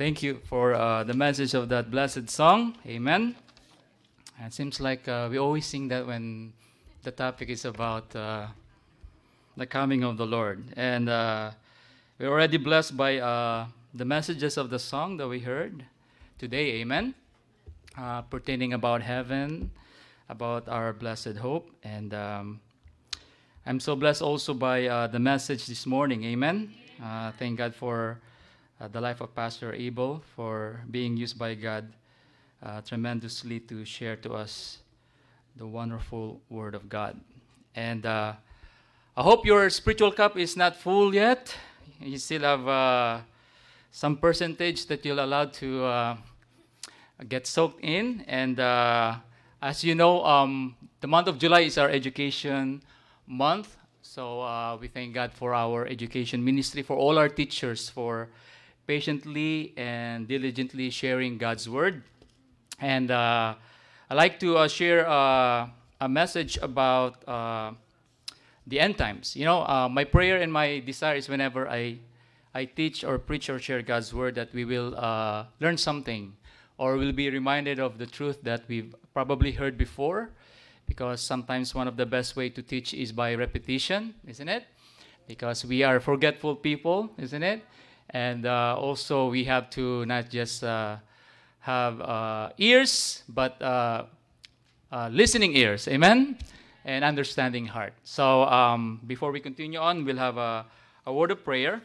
Thank you for uh, the message of that blessed song. Amen. It seems like uh, we always sing that when the topic is about uh, the coming of the Lord. And uh, we're already blessed by uh, the messages of the song that we heard today. Amen. Uh, pertaining about heaven, about our blessed hope. And um, I'm so blessed also by the message this morning. Amen. Thank God for uh, the life of Pastor Abel, for being used by God uh, tremendously to share to us the wonderful Word of God. And uh, I hope your spiritual cup is not full yet. You still have uh, some percentage that you'll allow to uh, get soaked in. And uh, as you know, um, the month of July is our education month. So we thank God for our education ministry, for all our teachers, for patiently and diligently sharing God's word. And uh, I'd like to uh, share uh, a message about uh, the end times. You know, uh, my prayer and my desire is whenever I, I teach or preach or share God's word that we will uh, learn something or we'll be reminded of the truth that we've probably heard before because sometimes one of the best way to teach is by repetition, isn't it? Because we are forgetful people, isn't it? And uh, also we have to not just uh, have uh, ears, but uh, uh, listening ears, amen, and understanding heart. So um, before we continue on, we'll have a, a word of prayer.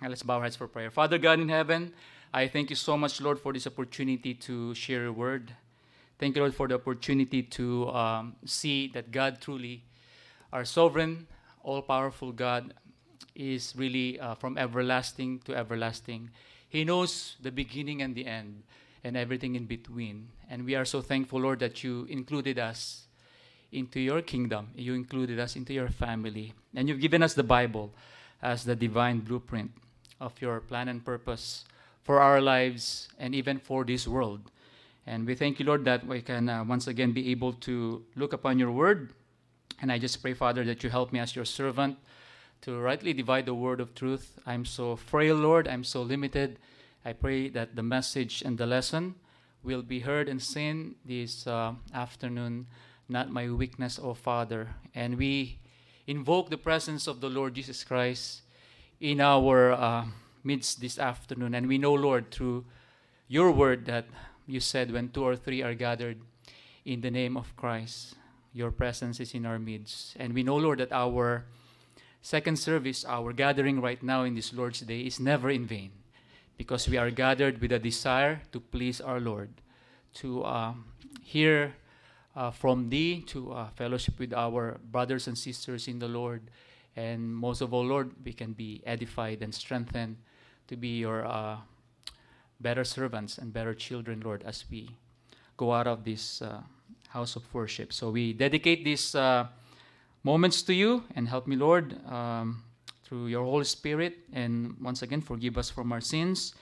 And let's bow our heads for prayer. Father God in heaven, I thank you so much, Lord, for this opportunity to share your word. Thank you, Lord, for the opportunity to um, see that God truly, our sovereign, all powerful God, is really uh, from everlasting to everlasting. He knows the beginning and the end and everything in between. And we are so thankful, Lord, that you included us into your kingdom. You included us into your family. And you've given us the Bible as the divine blueprint of your plan and purpose for our lives and even for this world. And we thank you, Lord, that we can uh, once again be able to look upon your word. And I just pray, Father, that you help me as your servant to rightly divide the word of truth. I'm so frail, Lord. I'm so limited. I pray that the message and the lesson will be heard and seen this uh, afternoon, not my weakness, O Father. And we invoke the presence of the Lord Jesus Christ in our uh, midst this afternoon. And we know, Lord, through your word that you said when two or three are gathered in the name of Christ, your presence is in our midst. And we know, Lord, that our second service, our gathering right now in this Lord's Day, is never in vain because we are gathered with a desire to please our Lord, to uh, hear uh, from Thee, to uh, fellowship with our brothers and sisters in the Lord. And most of all, Lord, we can be edified and strengthened to be your uh, better servants and better children, Lord, as we go out of this uh, house of worship. So we dedicate this uh, moments to you and help me, Lord, um, through your Holy Spirit. And once again, forgive us from our sins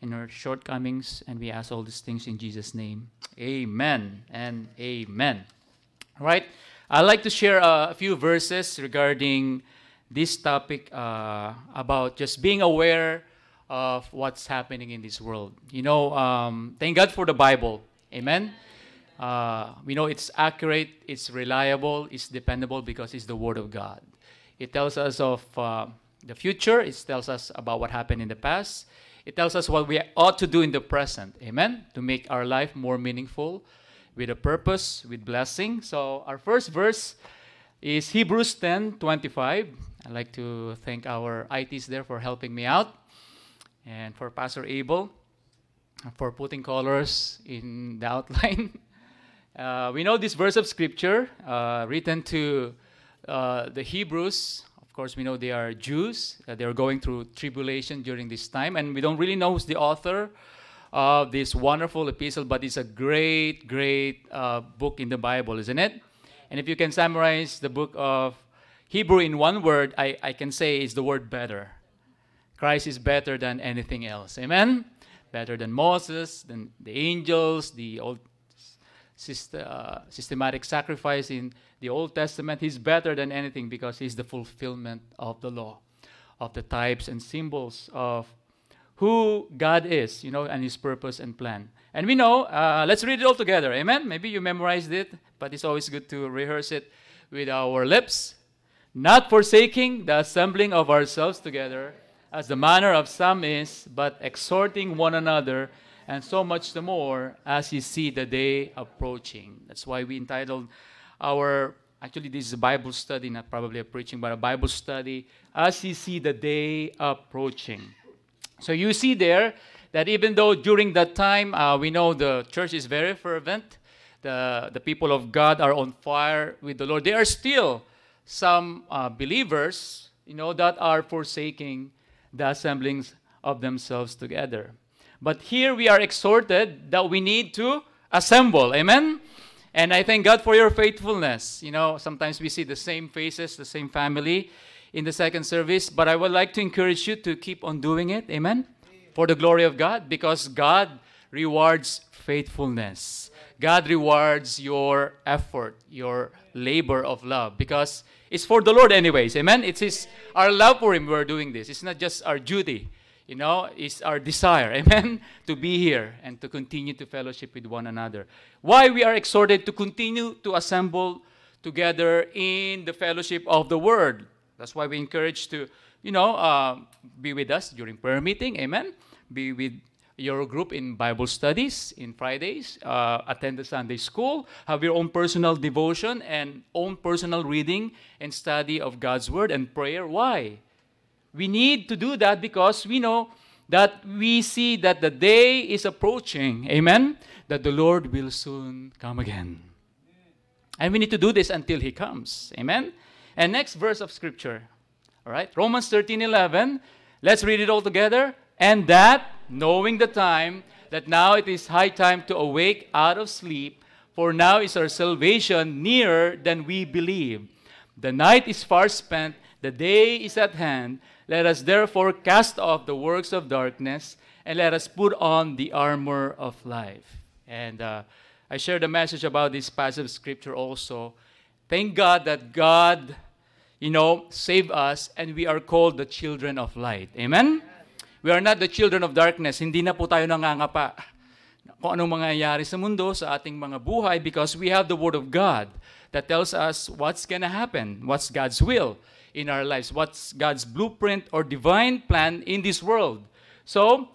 and our shortcomings. And we ask all these things in Jesus' name. Amen and amen. All right. I'd like to share a few verses regarding this topic uh, about just being aware of what's happening in this world. You know, um, thank God for the Bible. Amen. Uh, we know it's accurate, it's reliable, it's dependable because it's the Word of God. It tells us of uh, the future, it tells us about what happened in the past, it tells us what we ought to do in the present. Amen. To make our life more meaningful with a purpose, with blessing. So, our first verse is Hebrews 10 25. I'd like to thank our ITs there for helping me out and for Pastor Abel for putting colors in the outline. Uh, we know this verse of scripture uh, written to uh, the Hebrews. Of course, we know they are Jews. Uh, they are going through tribulation during this time, and we don't really know who's the author of this wonderful epistle, but it's a great, great uh, book in the Bible, isn't it? And if you can summarize the book of Hebrew in one word, I, I can say it's the word better. Christ is better than anything else. Amen? Better than Moses, than the angels, the old uh, systematic sacrifice in the Old Testament. He's better than anything because he's the fulfillment of the law, of the types and symbols of who God is, you know, and His purpose and plan. And we know, uh, let's read it all together. Amen? Maybe you memorized it, but it's always good to rehearse it with our lips. Not forsaking the assembling of ourselves together, as the manner of some is, but exhorting one another, and so much the more as you see the day approaching. That's why we entitled our actually this is a bible study not probably a preaching but a bible study as you see the day approaching. So you see there that even though during that time uh, we know the church is very fervent the, the people of god are on fire with the lord. There are still some uh, believers you know that are forsaking the assemblings of themselves together but here we are exhorted that we need to assemble amen and I thank God for your faithfulness. You know, sometimes we see the same faces, the same family in the second service, but I would like to encourage you to keep on doing it. Amen? For the glory of God, because God rewards faithfulness. God rewards your effort, your labor of love, because it's for the Lord, anyways. Amen? It's His, our love for Him we're doing this. It's not just our duty you know, is our desire, amen, to be here and to continue to fellowship with one another. Why we are exhorted to continue to assemble together in the fellowship of the Word. That's why we encourage to, you know, uh, be with us during prayer meeting, amen. Be with your group in Bible studies in Fridays, uh, attend the Sunday school, have your own personal devotion and own personal reading and study of God's Word and prayer. Why? We need to do that because we know that we see that the day is approaching. Amen? That the Lord will soon come again. And we need to do this until He comes. Amen? And next verse of Scripture. All right? Romans 13 11. Let's read it all together. And that, knowing the time, that now it is high time to awake out of sleep, for now is our salvation nearer than we believe. The night is far spent, the day is at hand. Let us therefore cast off the works of darkness and let us put on the armor of life. And uh, I shared a message about this passage of scripture also. Thank God that God, you know, saved us and we are called the children of light. Amen? We are not the children of darkness. Hindi na po tayo nangangapa kung anong mangyayari sa mundo, sa ating mga buhay because we have the Word of God that tells us what's to happen, what's God's will in our lives, what's God's blueprint or divine plan in this world. So,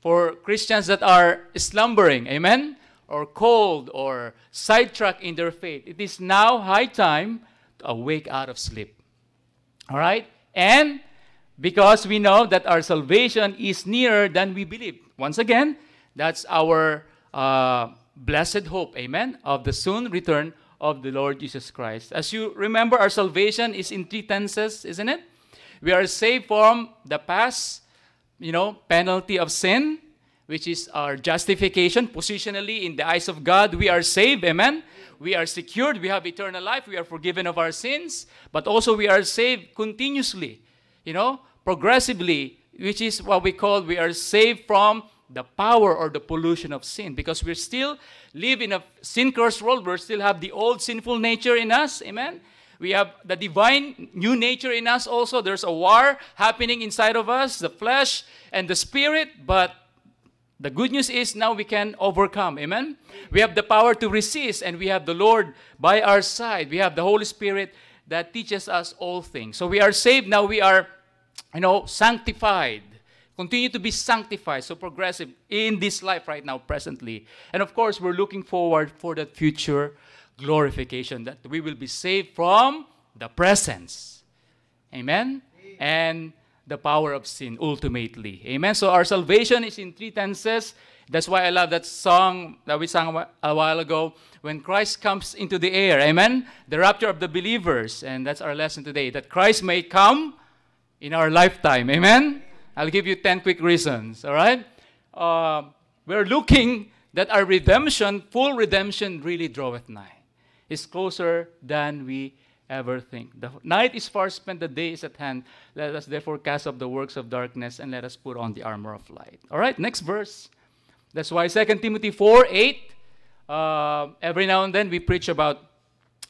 for Christians that are slumbering, amen, or cold or sidetracked in their faith, it is now high time to awake out of sleep. All right? And because we know that our salvation is nearer than we believe. Once again, that's our uh, blessed hope, amen, of the soon return of the Lord Jesus Christ. As you remember, our salvation is in three tenses, isn't it? We are saved from the past, you know, penalty of sin, which is our justification positionally in the eyes of God. We are saved, amen. We are secured, we have eternal life, we are forgiven of our sins, but also we are saved continuously, you know, progressively, which is what we call we are saved from the power or the pollution of sin because we still live in a sin cursed world. We still have the old sinful nature in us. Amen. We have the divine new nature in us also. There's a war happening inside of us, the flesh and the spirit, but the good news is now we can overcome. Amen. We have the power to resist, and we have the Lord by our side. We have the Holy Spirit that teaches us all things. So we are saved. Now we are, you know, sanctified. Continue to be sanctified, so progressive in this life right now, presently. And of course, we're looking forward for that future glorification, that we will be saved from the presence. Amen? And the power of sin ultimately. Amen? So our salvation is in three tenses. That's why I love that song that we sang a while ago. When Christ comes into the air, amen? The rapture of the believers. And that's our lesson today. That Christ may come in our lifetime. Amen? I'll give you 10 quick reasons, all right? Uh, we're looking that our redemption, full redemption, really draweth nigh. It's closer than we ever think. The night is far spent, the day is at hand. Let us therefore cast off the works of darkness and let us put on the armor of light. All right, next verse. That's why 2 Timothy 4 8, uh, every now and then we preach about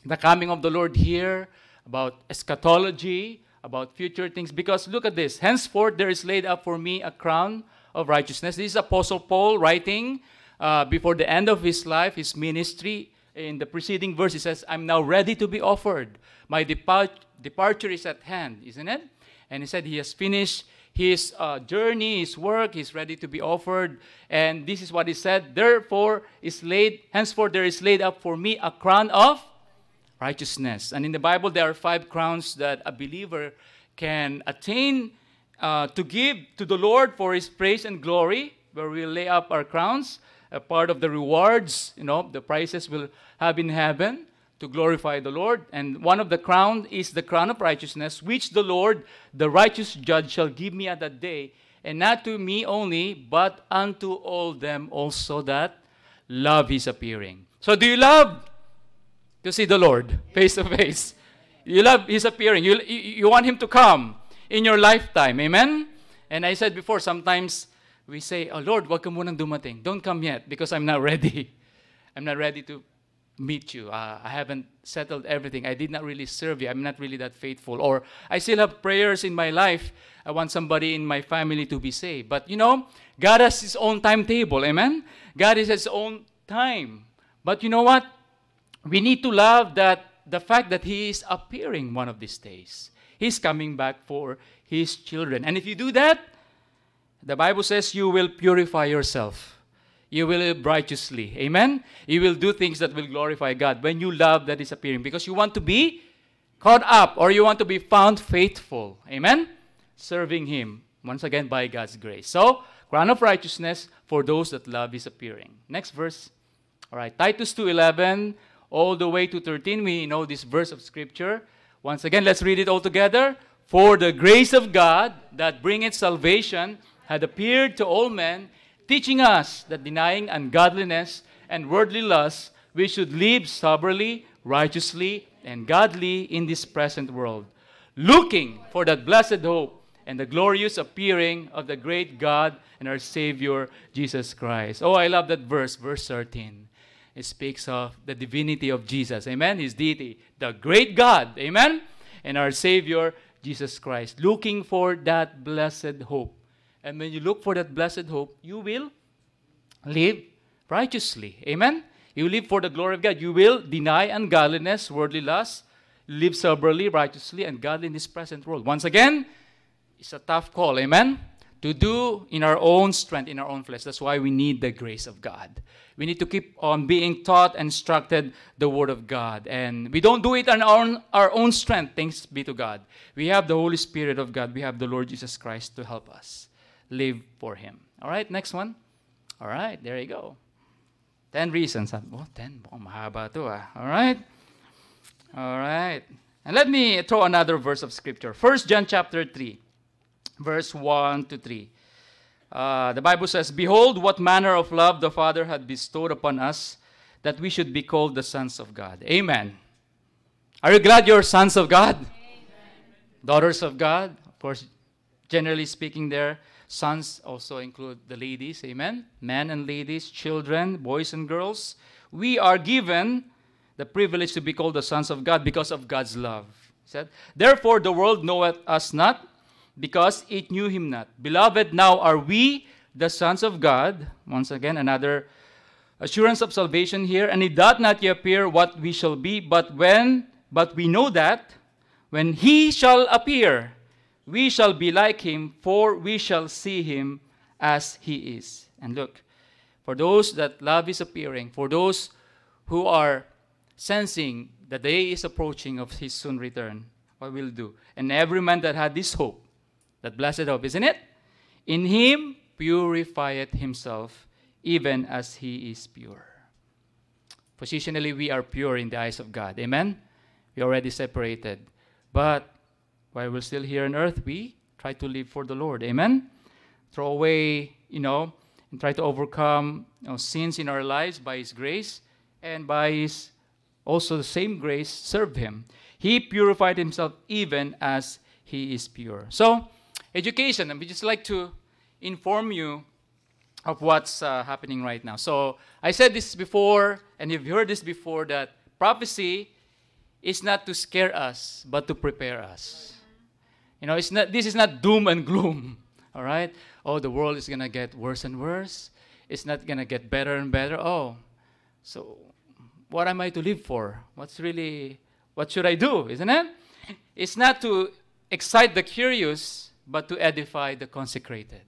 the coming of the Lord here, about eschatology, about future things. Because look at this. Henceforth there is laid up for me a crown of righteousness. This is Apostle Paul writing uh, before the end of his life, his ministry. In the preceding verse, he says, I'm now ready to be offered. My depart- departure is at hand, isn't it? And he said he has finished his uh, journey, his work, he's ready to be offered. And this is what he said, therefore is laid, henceforth there is laid up for me a crown of righteousness. And in the Bible, there are five crowns that a believer can attain uh, to give to the Lord for his praise and glory, where we lay up our crowns, a part of the rewards, you know, the prizes will have in heaven to glorify the Lord. And one of the crown is the crown of righteousness, which the Lord, the righteous judge, shall give me at that day, and not to me only, but unto all them also that love his appearing. So do you love to see the Lord face to face? You love his appearing. You, you, want him to come in your lifetime. Amen? And I said before, sometimes we say, Oh Lord, wag ka munang dumating. Don't come yet because I'm not ready. I'm not ready to meet you. Uh, I haven't settled everything. I did not really serve you. I'm not really that faithful. Or I still have prayers in my life. I want somebody in my family to be saved. But you know, God has His own timetable. Amen? God has His own time. But you know what? We need to love that the fact that He is appearing one of these days. He's coming back for His children. And if you do that, the Bible says you will purify yourself you will live righteously. Amen? You will do things that will glorify God when you love that is appearing because you want to be caught up or you want to be found faithful. Amen? Serving Him, once again, by God's grace. So, crown of righteousness for those that love His appearing. Next verse. All right, Titus 2.11 all the way to 13. We know this verse of Scripture. Once again, let's read it all together. For the grace of God that bringeth salvation had appeared to all men, teaching us that denying ungodliness and worldly lust, we should live soberly, righteously, and godly in this present world, looking for that blessed hope and the glorious appearing of the great God and our Savior, Jesus Christ. Oh, I love that verse, verse 13. It speaks of the divinity of Jesus. Amen? His deity, the great God. Amen? And our Savior, Jesus Christ. Looking for that blessed hope. And when you look for that blessed hope, you will live righteously. Amen? You live for the glory of God. You will deny ungodliness, worldly lust, live soberly, righteously, and godly in this present world. Once again, it's a tough call. Amen? To do in our own strength, in our own flesh. That's why we need the grace of God. We need to keep on being taught and instructed the Word of God. And we don't do it on our own, our own strength, thanks be to God. We have the Holy Spirit of God. We have the Lord Jesus Christ to help us live for Him. All right, next one. All right, there you go. Ten reasons. Oh, ten. Oh, to ah. All right. All right. And let me throw another verse of scripture. First John chapter 3, verse 1 to 3. Uh, the Bible says, Behold, what manner of love the Father had bestowed upon us, that we should be called the sons of God. Amen. Are you glad you're sons of God? Amen. Daughters of God? Of course, generally speaking, there Sons also include the ladies, amen? Men and ladies, children, boys and girls. We are given the privilege to be called the sons of God because of God's love. He said, Therefore the world knoweth us not, because it knew him not. Beloved, now are we the sons of God. Once again, another assurance of salvation here. And it doth not yet appear what we shall be, but when, but we know that when he shall appear, we shall be like him, for we shall see him as he is. And look, for those that love is appearing, for those who are sensing the day is approaching of his soon return, what will do? And every man that had this hope, that blessed hope, isn't it? In him purifieth himself, even as he is pure. Positionally, we are pure in the eyes of God. Amen? We already separated. But while we're still here on earth, we try to live for the Lord. Amen? Throw away, you know, and try to overcome you know, sins in our lives by His grace and by His also the same grace serve Him. He purified Himself even as He is pure. So, education, and we just like to inform you of what's uh, happening right now. So, I said this before, and you've heard this before, that prophecy is not to scare us, but to prepare us. You know, it's not, this is not doom and gloom. All right? Oh, the world is going to get worse and worse. It's not going to get better and better. Oh, so what am I to live for? What's really, what should I do? Isn't it? It's not to excite the curious, but to edify the consecrated.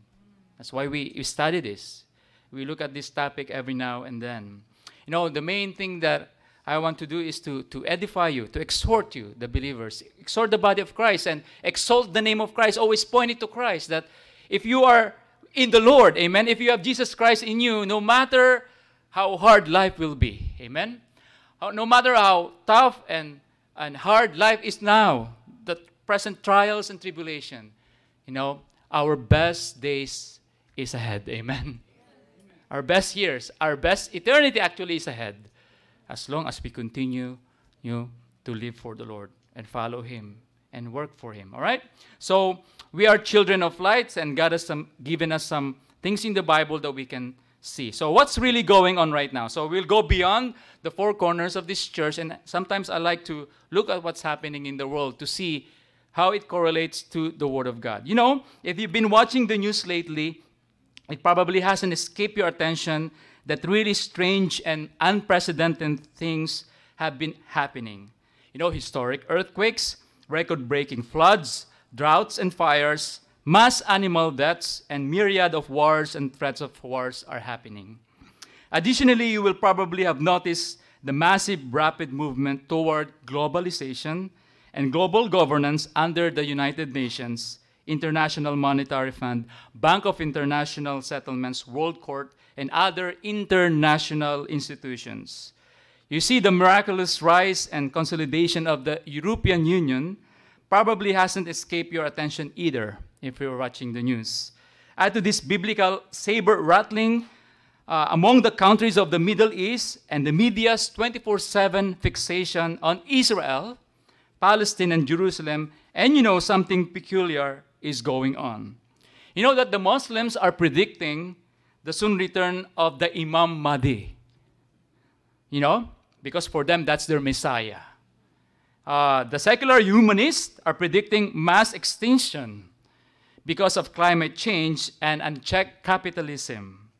That's why we, study this. We look at this topic every now and then. You know, the main thing that I want to do is to, to edify you, to exhort you, the believers, exhort the body of Christ and exalt the name of Christ, always point it to Christ. That if you are in the Lord, amen, if you have Jesus Christ in you, no matter how hard life will be, amen, no matter how tough and, and hard life is now, the present trials and tribulation, you know, our best days is ahead, amen. Our best years, our best eternity actually is ahead as long as we continue you know, to live for the Lord and follow Him and work for Him. All right? So we are children of lights, and God has some, given us some things in the Bible that we can see. So what's really going on right now? So we'll go beyond the four corners of this church, and sometimes I like to look at what's happening in the world to see how it correlates to the Word of God. You know, if you've been watching the news lately, it probably hasn't escaped your attention that really strange and unprecedented things have been happening. You know, historic earthquakes, record breaking floods, droughts and fires, mass animal deaths, and myriad of wars and threats of wars are happening. Additionally, you will probably have noticed the massive rapid movement toward globalization and global governance under the United Nations, International Monetary Fund, Bank of International Settlements, World Court, and other international institutions. You see, the miraculous rise and consolidation of the European Union probably hasn't escaped your attention either if you're watching the news. Add to this biblical saber rattling uh, among the countries of the Middle East and the media's 24 7 fixation on Israel, Palestine, and Jerusalem, and you know something peculiar is going on. You know that the Muslims are predicting the soon return of the Imam Mahdi. You know, because for them, that's their Messiah. Uh, the secular humanists are predicting mass extinction because of climate change and unchecked capitalism.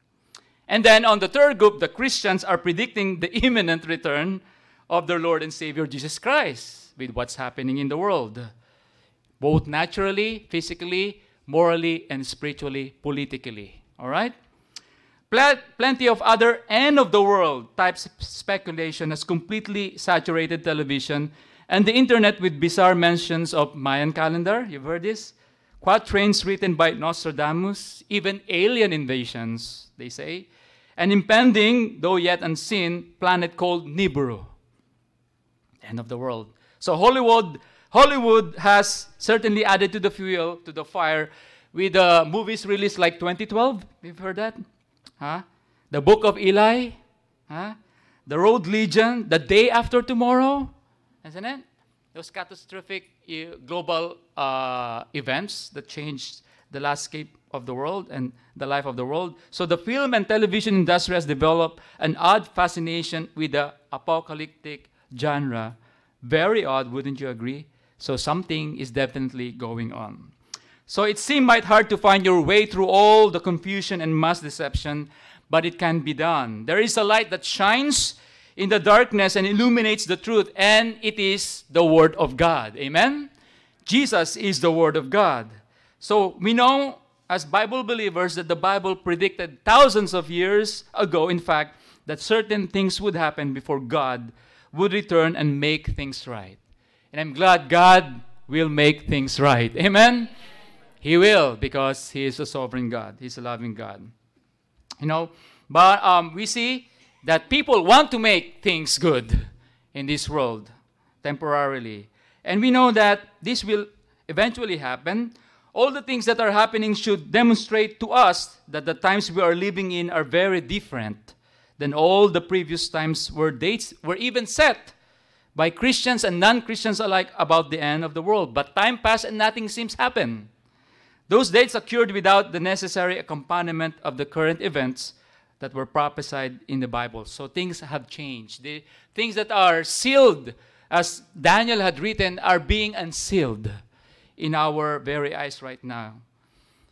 And then on the third group, the Christians are predicting the imminent return of their Lord and Savior Jesus Christ with what's happening in the world, both naturally, physically, morally, and spiritually, politically. All right? Plenty of other end of the world type speculation has completely saturated television and the internet with bizarre mentions of Mayan calendar. You've heard this? Quatrains written by Nostradamus, even alien invasions, they say, an impending, though yet unseen, planet called Nibiru. End of the world. So Hollywood, Hollywood has certainly added to the fuel, to the fire, with uh, movies released like 2012. You've heard that? Huh? The Book of Eli, huh? The Road Legion, The Day After Tomorrow, isn't it? Those catastrophic global uh, events that changed the landscape of the world and the life of the world. So the film and television industry has developed an odd fascination with the apocalyptic genre. Very odd, wouldn't you agree? So something is definitely going on. So it seemed might hard to find your way through all the confusion and mass deception, but it can be done. There is a light that shines in the darkness and illuminates the truth, and it is the Word of God. Amen? Jesus is the Word of God. So we know as Bible believers that the Bible predicted thousands of years ago, in fact, that certain things would happen before God would return and make things right. And I'm glad God will make things right. Amen? He will because He is a sovereign God. He's a loving God. You know, but um, we see that people want to make things good in this world temporarily. And we know that this will eventually happen. All the things that are happening should demonstrate to us that the times we are living in are very different than all the previous times where dates were even set by Christians and non Christians alike about the end of the world. But time passed and nothing seems happen. Those dates occurred without the necessary accompaniment of the current events that were prophesied in the Bible. So things have changed. The things that are sealed, as Daniel had written, are being unsealed in our very eyes right now.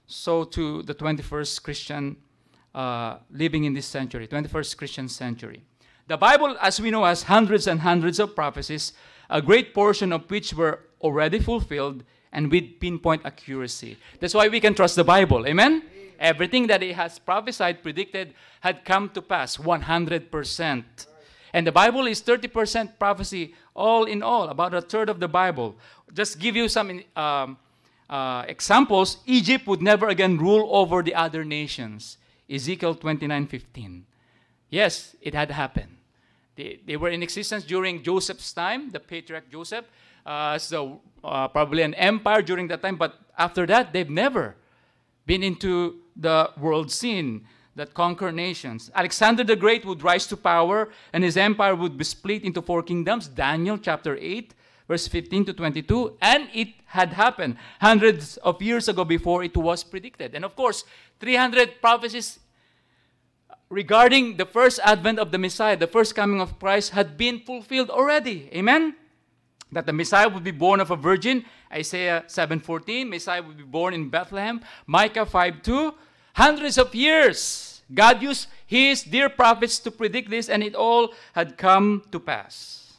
so to the 21st Christian uh, living in this century, 21st Christian century. The Bible, as we know, has hundreds and hundreds of prophecies, a great portion of which were already fulfilled and with pinpoint accuracy. That's why we can trust the Bible. Amen? Everything that it has prophesied, predicted, had come to pass 100%. And the Bible is 30% prophecy, all in all, about a third of the Bible. Just give you some um, uh, examples. Egypt would never again rule over the other nations. Ezekiel 29:15. Yes, it had happened. They, they were in existence during Joseph's time, the patriarch Joseph. Uh, so uh, probably an empire during that time, but after that, they've never been into the world scene that conquer nations. Alexander the Great would rise to power, and his empire would be split into four kingdoms. Daniel chapter 8, verse 15 to 22. And it had happened hundreds of years ago before it was predicted. And of course, 300 prophecies regarding the first advent of the Messiah, the first coming of Christ, had been fulfilled already. Amen? That the Messiah would be born of a virgin, Isaiah 7:14, Messiah would be born in Bethlehem, Micah 5:2. Hundreds of years, God used his dear prophets to predict this, and it all had come to pass.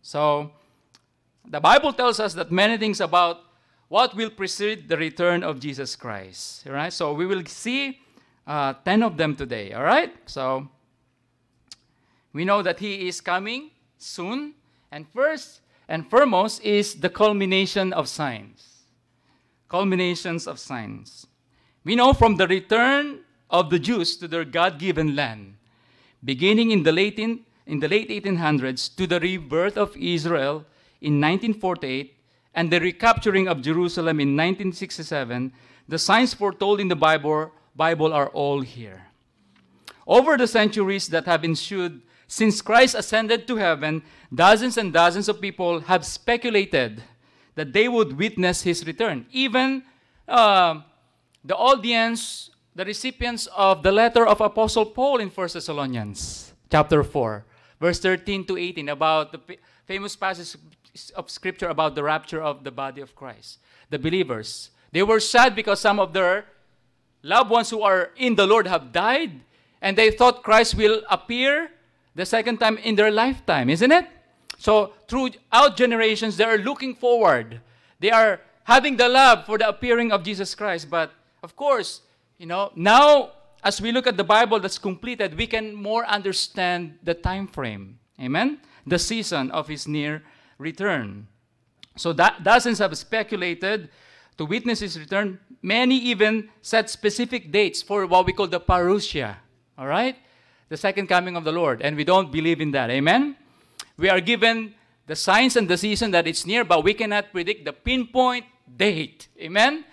So, the Bible tells us that many things about what will precede the return of Jesus Christ. Right? So we will see uh, 10 of them today. All right? So we know that He is coming soon. And first and foremost is the culmination of signs. Culminations of signs. We know from the return of the Jews to their God given land, beginning in the late, in, in the late 1800s to the rebirth of Israel in 1948 and the recapturing of Jerusalem in 1967, the signs foretold in the Bible, Bible are all here. Over the centuries that have ensued since Christ ascended to heaven, dozens and dozens of people have speculated that they would witness his return. Even uh, the audience, the recipients of the letter of Apostle Paul in 1 Thessalonians chapter 4, verse 13 to 18, about the famous passage of scripture about the rapture of the body of Christ. The believers, they were sad because some of their loved ones who are in the Lord have died, and they thought Christ will appear the second time in their lifetime, isn't it? So throughout generations, they are looking forward. They are having the love for the appearing of Jesus Christ. But of course, you know, now as we look at the Bible that's completed, we can more understand the time frame. Amen? The season of his near return. So that dozens have speculated to witness his return. Many even set specific dates for what we call the parousia. All right? The second coming of the Lord. And we don't believe in that. Amen? We are given the signs and the season that it's near, but we cannot predict the pinpoint date. Amen?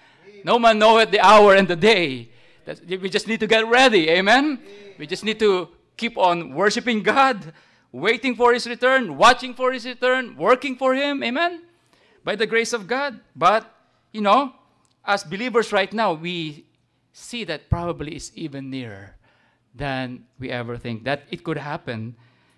No man knoweth the hour and the day. That's, we just need to get ready. Amen? We just need to keep on worshiping God waiting for his return, watching for his return, working for him. Amen? By the grace of God. But, you know, as believers right now, we see that probably is even nearer than we ever think that it could happen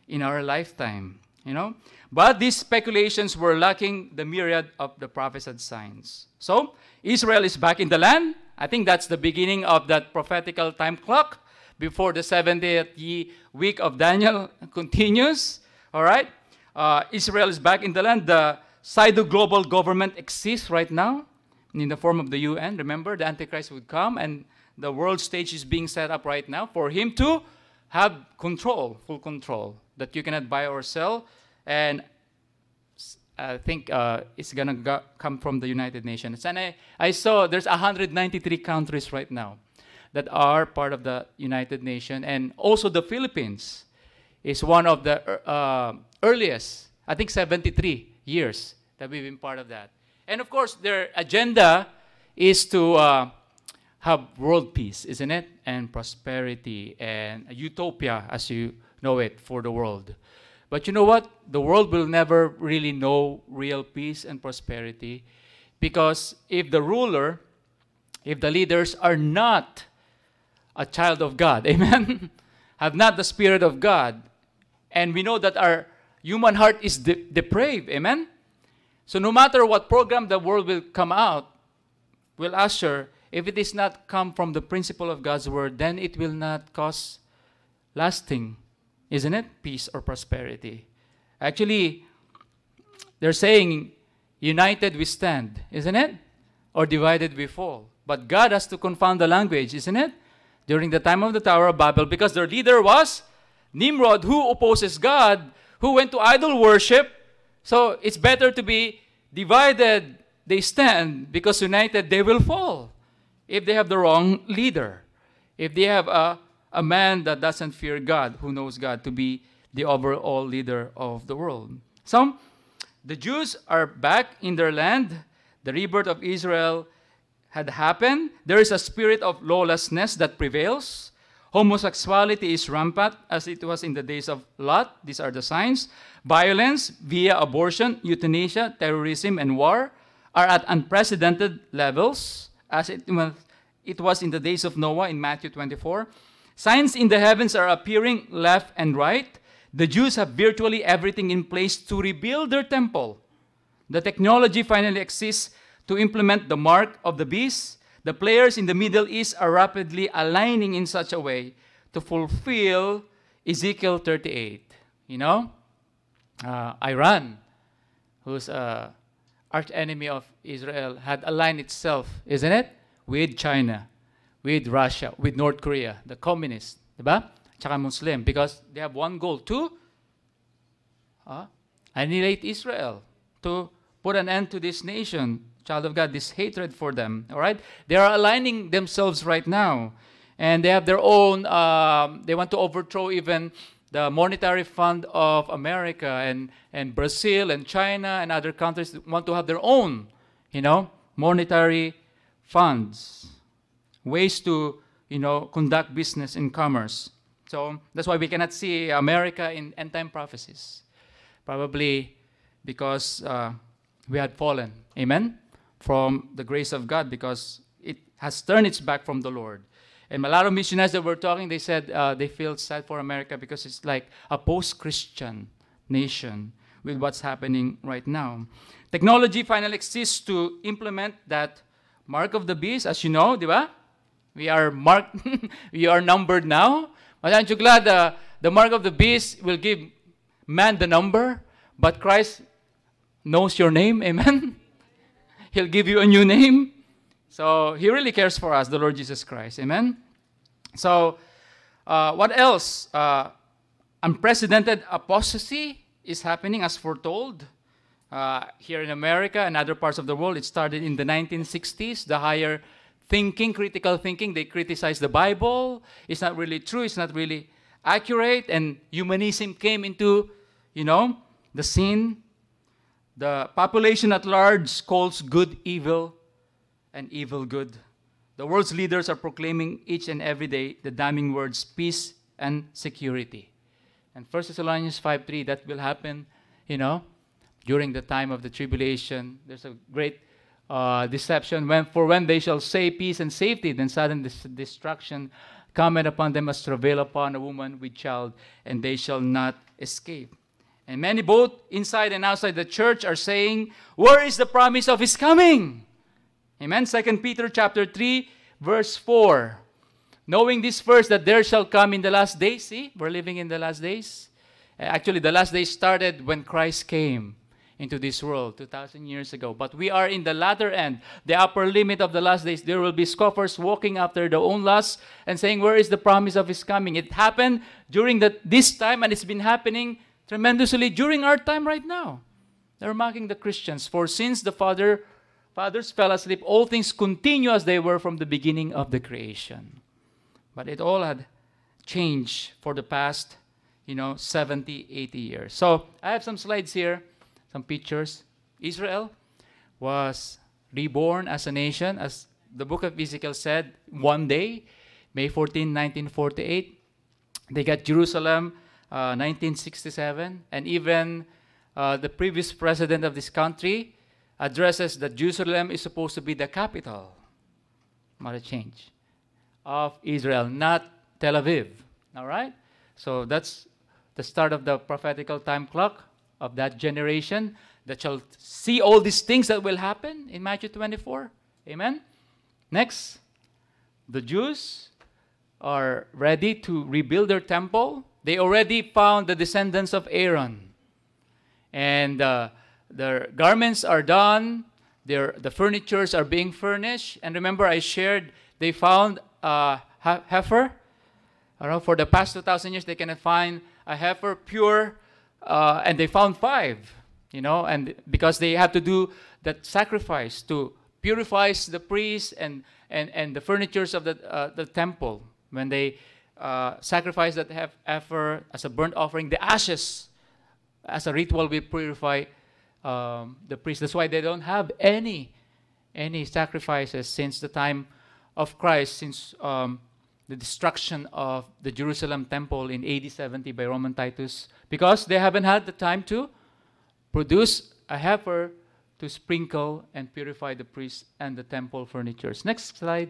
in our lifetime, you know? But these speculations were lacking the myriad of the prophesied signs. So, Israel is back in the land. I think that's the beginning of that prophetical time clock before the 70th week of Daniel continues. All right? Uh, Israel is back in the land. The Pseudo global government exists right now in the form of the UN. Remember, the Antichrist would come, and the world stage is being set up right now for him to have control, full control, that you cannot buy or sell. And I think uh, it's going to come from the United Nations. And I, I saw there's 193 countries right now that are part of the United Nations. And also the Philippines is one of the uh, earliest, I think 73 years that we've been part of that. And of course, their agenda is to uh, have world peace, isn't it? And prosperity and utopia as you know it for the world. But you know what? The world will never really know real peace and prosperity because if the ruler, if the leaders are not a child of God. Amen? Have not the Spirit of God. And we know that our human heart is de- depraved. Amen? So no matter what program the world will come out, will usher, if it is not come from the principle of God's word, then it will not cause lasting, isn't it? Peace or prosperity. Actually, they're saying, united we stand, isn't it? Or divided we fall. But God has to confound the language, isn't it? During the time of the Tower of Babel, because their leader was Nimrod, who opposes God, who went to idol worship. So it's better to be divided, they stand, because united they will fall if they have the wrong leader. If they have a, a man that doesn't fear God, who knows God, to be the overall leader of the world. So, the Jews are back in their land. The rebirth of Israel had happened. There is a spirit of lawlessness that prevails. Homosexuality is rampant as it was in the days of Lot. These are the signs. Violence via abortion, euthanasia, terrorism, and war are at unprecedented levels as it was, it was in the days of Noah in Matthew 24. Signs in the heavens are appearing left and right. The Jews have virtually everything in place to rebuild their temple. The technology finally exists to implement the mark of the beast the players in the Middle East are rapidly aligning in such a way to fulfill Ezekiel 38. You know, uh, Iran, who's arch enemy of Israel, had aligned itself, isn't it, with China, with Russia, with North Korea, the communists, diba? Tsaka Muslim, because they have one goal to uh, annihilate Israel, to put an end to this nation, child of God, this hatred for them. All right? They are aligning themselves right now. And they have their own, um, they want to overthrow even the monetary fund of America and, and Brazil and China and other countries want to have their own, you know, monetary funds, ways to, you know, conduct business and commerce. So that's why we cannot see America in end time prophecies. Probably because uh, we had fallen. Amen? From the grace of God because it has turned its back from the Lord. And a lot of missionaries that were talking, they said uh, they feel sad for America because it's like a post-Christian nation with what's happening right now. Technology finally exists to implement that mark of the beast, as you know, di ba? We are marked, we are numbered now. But aren't you glad uh, the mark of the beast will give man the number, but Christ knows your name, amen? He'll give you a new name. So he really cares for us, the Lord Jesus Christ. Amen? So, uh, what else? Uh, unprecedented apostasy is happening as foretold. Uh, here in America and other parts of the world, it started in the 1960s. The higher thinking, critical thinking, they criticize the Bible. It's not really true, it's not really accurate. And humanism came into, you know, the scene. The population at large calls good evil and evil good. The world's leaders are proclaiming each and every day the damning words peace and security. And 1 Thessalonians 5:3 that will happen, you know, during the time of the tribulation. There's a great uh, deception. When, for when they shall say peace and safety, then sudden dis- destruction cometh upon them as travail upon a woman with child, and they shall not escape. And many both inside and outside the church are saying, Where is the promise of his coming? Amen. 2 Peter chapter 3, verse 4. Knowing this first, that there shall come in the last days. See, we're living in the last days. Uh, actually, the last days started when Christ came into this world 2,000 years ago. But we are in the latter end, the upper limit of the last days. There will be scoffers walking after their own lusts and saying, Where is the promise of his coming? It happened during the, this time, and it's been happening tremendously during our time right now. They're mocking the Christians. For since the father, fathers fell asleep, all things continue as they were from the beginning of the creation. But it all had changed for the past, you know, 70, 80 years. So I have some slides here, some pictures. Israel was reborn as a nation, as the book of Ezekiel said, one day, May 14, 1948. They got Jerusalem 1967, uh, and even uh, the previous president of this country addresses that Jerusalem is supposed to be the capital, not a change, of Israel, not Tel Aviv. All right? So that's the start of the prophetical time clock of that generation that shall see all these things that will happen in Matthew 24. Amen? Next. the Jews are ready to rebuild their temple. They already found the descendants of Aaron. And uh, their garments are done, their, the furnitures are being furnished. And remember, I shared they found a heifer. I know, for the past 2,000 years, they cannot find a heifer pure, uh, and they found five, you know, and because they have to do that sacrifice to purify the priests and, and, and the furnitures of the, uh, the temple. When they uh, sacrifice that have heifer as a burnt offering, the ashes as a ritual will purify um, the priest. That's why they don't have any any sacrifices since the time of Christ, since um, the destruction of the Jerusalem temple in AD 70 by Roman Titus, because they haven't had the time to produce a heifer to sprinkle and purify the priests and the temple furnitures. Next slide.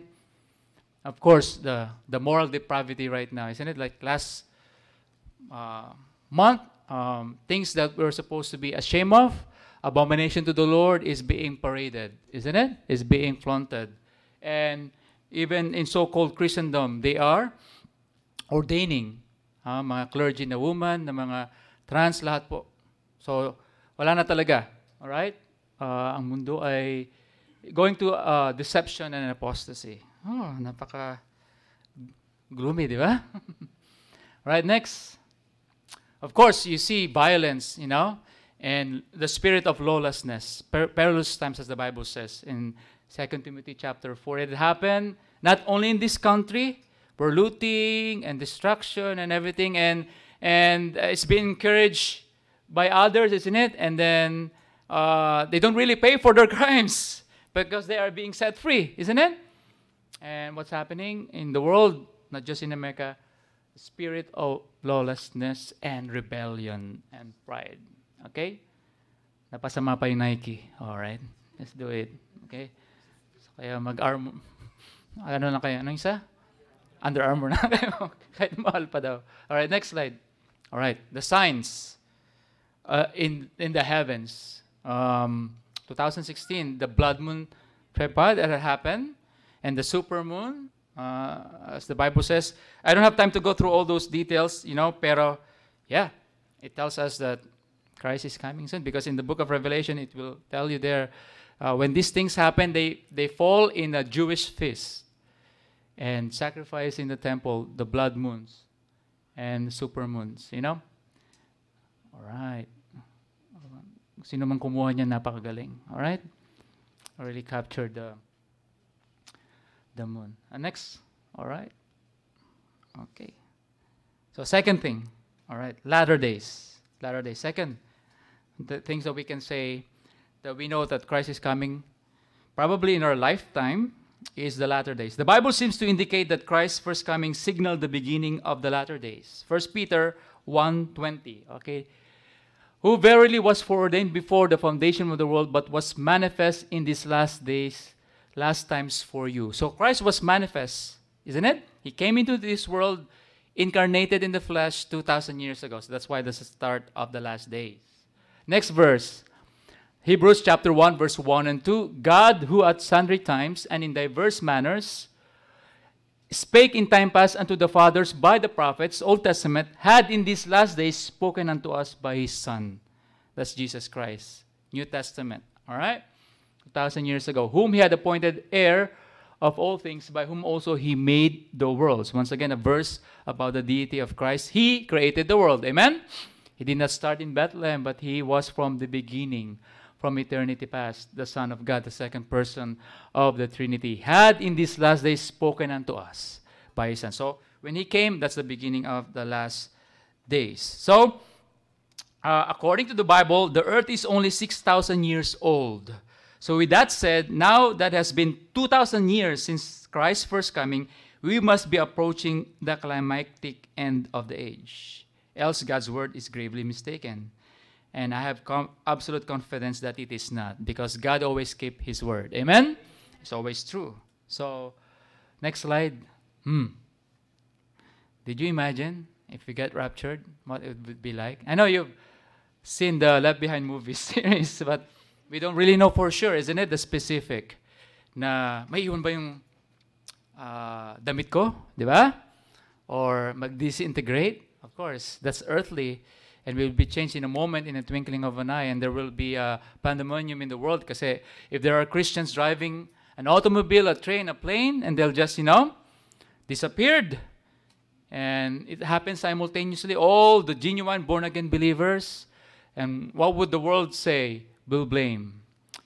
Of course, the, the moral depravity right now, isn't it? Like last uh, month, um, things that we're supposed to be ashamed of, abomination to the Lord is being paraded, isn't it? Is being flaunted. And even in so-called Christendom, they are ordaining uh, mga clergy na woman, na mga trans, lahat po. So, wala na talaga. Alright? uh, ang mundo ay going to uh, deception and apostasy. Oh, napaka gloomy, di ba? right, next. Of course, you see violence, you know, and the spirit of lawlessness, per- perilous times, as the Bible says in 2 Timothy chapter 4. It happened not only in this country, where looting and destruction and everything, and and it's been encouraged by others, isn't it? And then uh, they don't really pay for their crimes because they are being set free, isn't it? And what's happening in the world, not just in America, spirit of lawlessness and rebellion and pride. Okay? Napasama pa yung Nike. All right. Let's do it. Okay? So, kaya mag-arm... Ano lang kayo? Anong isa? Under Armour na kayo. Kahit mahal pa daw. All right, next slide. All right. The signs uh, in, in the heavens um, 2016, the blood moon prepa that happened, and the super moon, uh, as the Bible says. I don't have time to go through all those details, you know, pero yeah, it tells us that Christ is coming soon because in the book of Revelation it will tell you there uh, when these things happen, they, they fall in a Jewish feast and sacrifice in the temple the blood moons and super moons, you know? All right. Sino man kumuha niya, napakagaling. Alright? Already captured the, the moon. And next. Alright? Okay. So second thing. Alright, latter days. Latter days. Second, the things that we can say that we know that Christ is coming probably in our lifetime is the latter days. The Bible seems to indicate that Christ's first coming signaled the beginning of the latter days. First Peter 1:20. Okay? who verily was foreordained before the foundation of the world, but was manifest in these last days, last times for you. So Christ was manifest, isn't it? He came into this world incarnated in the flesh 2,000 years ago. So that's why this is the start of the last days. Next verse. Hebrews chapter 1, verse 1 and 2. God, who at sundry times and in diverse manners spake in time past unto the fathers by the prophets, Old Testament, had in these last days spoken unto us by his Son. That's Jesus Christ. New Testament. All right? 2,000 years ago. Whom he had appointed heir of all things, by whom also he made the worlds. Once again, a verse about the deity of Christ. He created the world. Amen? He did not start in Bethlehem, but he was from the beginning from eternity past, the Son of God, the second person of the Trinity, had in these last days spoken unto us by his Son. So when he came, that's the beginning of the last days. So, uh, according to the Bible, the earth is only 6,000 years old. So, with that said, now that has been 2,000 years since Christ's first coming, we must be approaching the climactic end of the age. Else, God's word is gravely mistaken. And I have com- absolute confidence that it is not because God always keep his word. Amen? It's always true. So, next slide. Hmm. Did you imagine if we get raptured, what it would be like? I know you've seen the Left Behind movie series, but we don't really know for sure, isn't it? The specific na may iwan ba yung uh, damit ko, di ba? Or mag-disintegrate. Of course, that's earthly and we will be changed in a moment, in a twinkling of an eye, and there will be a pandemonium in the world. Because if there are Christians driving an automobile, a train, a plane, and they'll just, you know, disappeared. And it happens simultaneously. All the genuine born again believers. And what would the world say? Will blame.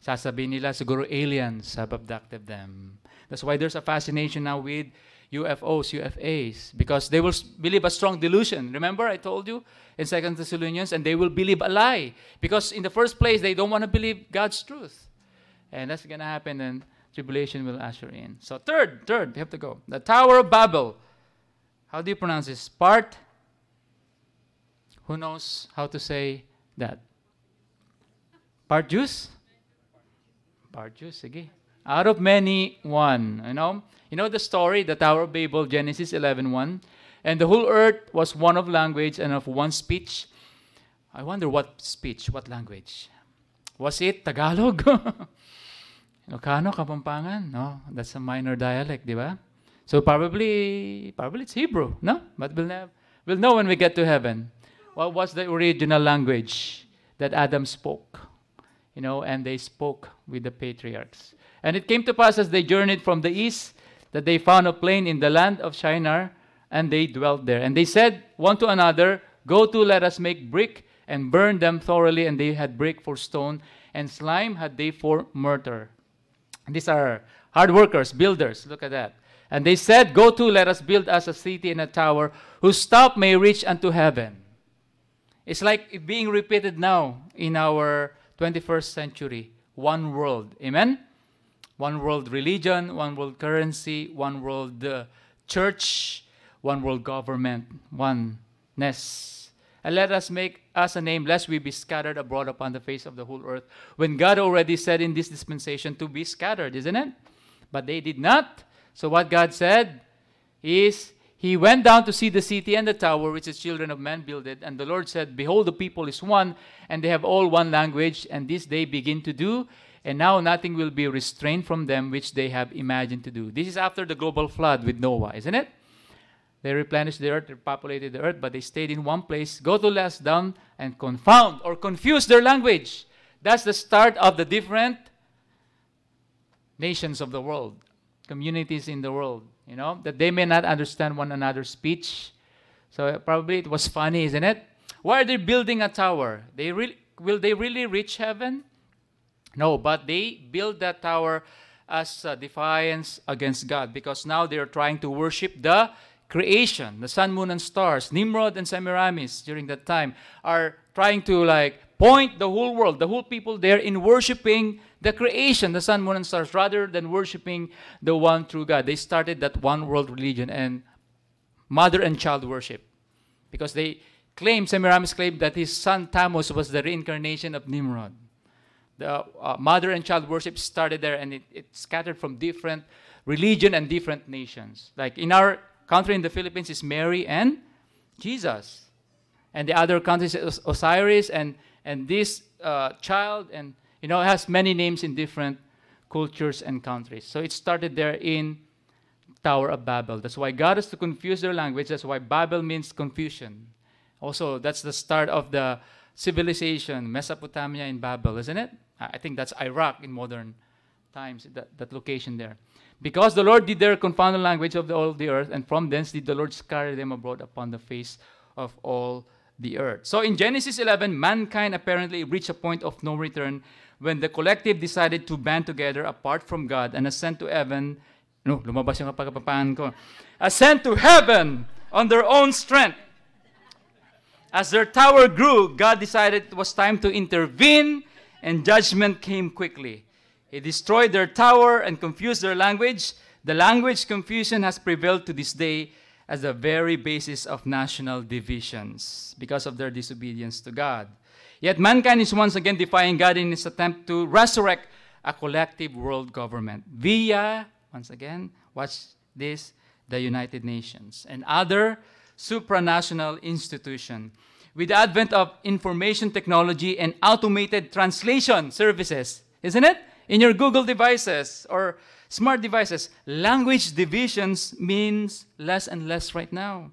Sasabihin nila, siguro aliens have abducted them. That's why there's a fascination now with UFOs, UFAs, because they will believe a strong delusion. Remember, I told you in Second Thessalonians, and they will believe a lie because in the first place they don't want to believe God's truth, and that's gonna happen, and tribulation will usher in. So third, third, we have to go. The Tower of Babel. How do you pronounce this? Part. Who knows how to say that? Part juice. Part juice. Sige. Out of many, one. You know? You know the story, the Tower of Babel, Genesis 11.1? And the whole earth was one of language and of one speech. I wonder what speech, what language? Was it Tagalog? Ilocano, Kapampangan? No, that's a minor dialect, di ba? So probably, probably it's Hebrew, no? But we'll, nev- we'll know when we get to heaven. What was the original language that Adam spoke? You know, and they spoke with the patriarchs. And it came to pass as they journeyed from the east that they found a plain in the land of Shinar, and they dwelt there. And they said one to another, Go to, let us make brick and burn them thoroughly. And they had brick for stone, and slime had they for mortar. These are hard workers, builders. Look at that. And they said, Go to, let us build us a city and a tower whose top may reach unto heaven. It's like being repeated now in our 21st century. One world. Amen? one world religion, one world currency, one world uh, church, one world government, oneness. And let us make us a name, lest we be scattered abroad upon the face of the whole earth. When God already said in this dispensation to be scattered, isn't it? But they did not. So what God said is, He went down to see the city and the tower which the children of men builded. And the Lord said, Behold, the people is one, and they have all one language, and this they begin to do and now nothing will be restrained from them which they have imagined to do. This is after the global flood with Noah, isn't it? They replenished the earth, they populated the earth, but they stayed in one place. Go to less down and confound or confuse their language. That's the start of the different nations of the world, communities in the world, you know, that they may not understand one another's speech. So probably it was funny, isn't it? Why are they building a tower? They really will they really reach heaven? No, but they build that tower as defiance against God because now they're trying to worship the creation, the sun, moon, and stars. Nimrod and Semiramis during that time are trying to like point the whole world, the whole people there in worshiping the creation, the sun, moon, and stars, rather than worshiping the one true God. They started that one world religion and mother and child worship because they claim, Semiramis claimed that his son Tammuz was the reincarnation of Nimrod the uh, mother and child worship started there and it, it scattered from different religion and different nations. Like in our country in the Philippines is Mary and Jesus. And the other countries is Osiris and, and this uh, child and you know has many names in different cultures and countries. So it started there in Tower of Babel. That's why God has to confuse their language. That's why Babel means confusion. Also, that's the start of the civilization, Mesopotamia in Babel, isn't it? I think that's Iraq in modern times, that, that location there. Because the Lord did there confound the language of the, all the earth, and from thence did the Lord scatter them abroad upon the face of all the earth. So in Genesis 11, mankind apparently reached a point of no return when the collective decided to band together apart from God and ascend to heaven. No, lumabas yung ko. Ascend to heaven on their own strength. As their tower grew, God decided it was time to intervene and judgment came quickly. He destroyed their tower and confused their language. The language confusion has prevailed to this day as the very basis of national divisions because of their disobedience to God. Yet mankind is once again defying God in its attempt to resurrect a collective world government via, once again, watch this, the United Nations and other supranational institutions with the advent of information technology and automated translation services, isn't it? In your Google devices or smart devices. Language divisions means less and less right now.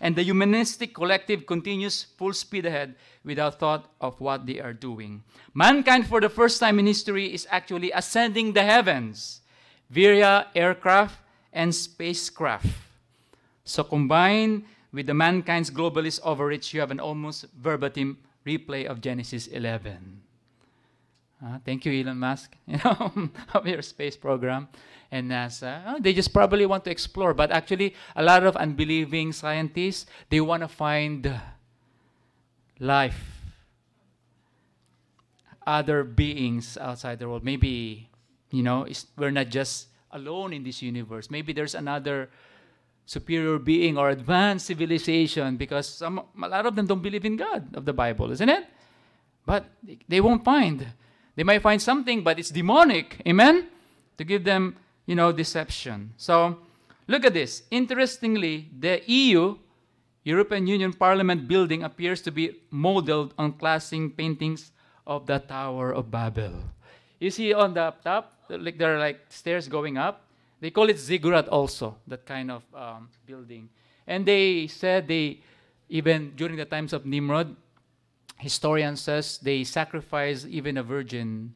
And the humanistic collective continues full speed ahead without thought of what they are doing. Mankind, for the first time in history, is actually ascending the heavens via aircraft and spacecraft. So, combined with the mankind's globalist overreach, you have an almost verbatim replay of Genesis 11. Uh, thank you, Elon Musk, you know, of your space program and NASA. Oh, they just probably want to explore, but actually, a lot of unbelieving scientists they want to find life, other beings outside the world. Maybe, you know, we're not just alone in this universe. Maybe there's another superior being or advanced civilization because some, a lot of them don't believe in God of the Bible, isn't it? But they won't find. They might find something, but it's demonic. Amen? To give them, you know, deception. So look at this. Interestingly, the EU, European Union Parliament building, appears to be modeled on classic paintings of the Tower of Babel. You see on the top, like there are like stairs going up. They call it ziggurat also, that kind of um, building. And they said they, even during the times of Nimrod, historian says they sacrificed even a virgin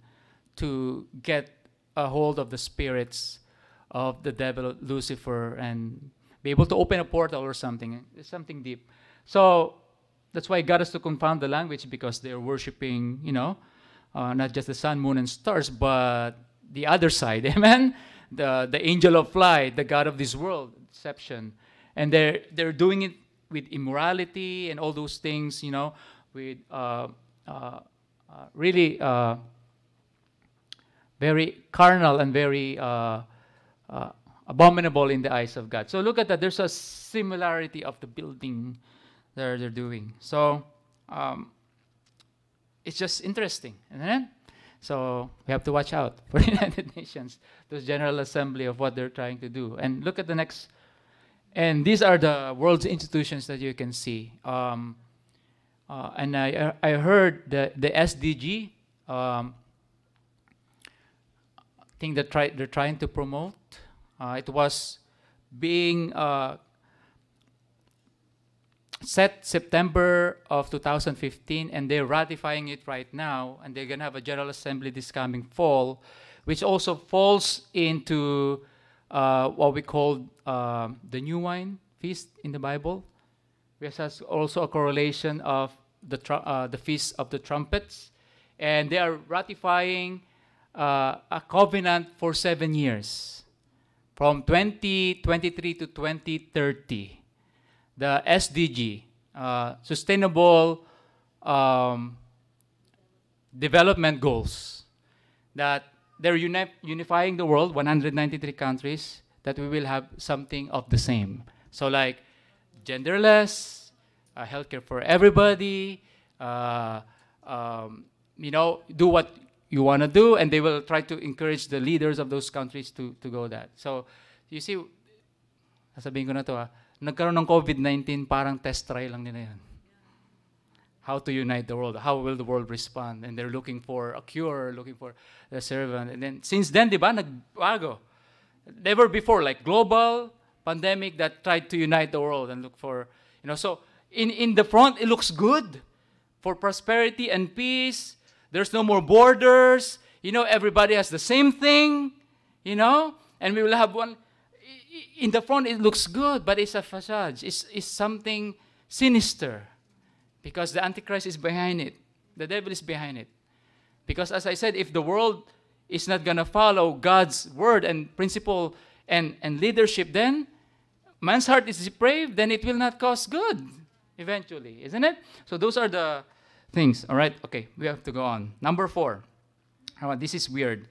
to get a hold of the spirits of the devil Lucifer and be able to open a portal or something. It's something deep. So that's why God has to confound the language because they're worshiping, you know, uh, not just the sun, moon, and stars, but the other side. Amen the, the angel of light, the God of this world, deception. And they're, they're doing it with immorality and all those things, you know, with uh, uh, uh, really very carnal and very abominable in the eyes of God. So look at that. There's a similarity of the building that they're doing. So um, it's just interesting, it? So we have to watch out for the United Nations, the General Assembly of what they're trying to do. And look at the next. And these are the world's institutions that you can see. Um, uh, and I, I heard the, the SDG um, thing that try, they're trying to promote. Uh, it was being uh, set September of 2015, and they're ratifying it right now, and they're going to have a General Assembly this coming fall, which also falls into uh, what we call uh, the new wine feast in the Bible, which has also a correlation of the, uh, the feast of the trumpets. And they are ratifying uh, a covenant for seven years, from 2023 to 2030 the SDG, uh, Sustainable um, Development Goals, that they're uni unifying the world, 193 countries, that we will have something of the same. So like genderless, uh, healthcare for everybody, uh, um, you know, do what you want to do, and they will try to encourage the leaders of those countries to, to go that. So, you see, sasabihin ko na to ah, nagkaroon ng COVID-19, parang test try lang nila yan. How to unite the world. How will the world respond? And they're looking for a cure, looking for a servant. And then, since then, di ba, nagbago. Never before, like global pandemic that tried to unite the world and look for, you know, so in, in the front, it looks good for prosperity and peace. There's no more borders. You know, everybody has the same thing, you know, and we will have one in the front it looks good, but it's a facade. It's, it's something sinister because the Antichrist is behind it. The devil is behind it. Because as I said, if the world is not going to follow God's word and principle and, and leadership, then man's heart is depraved, then it will not cause good eventually, isn't it? So those are the things. All right, okay, we have to go on. Number four. This is weird.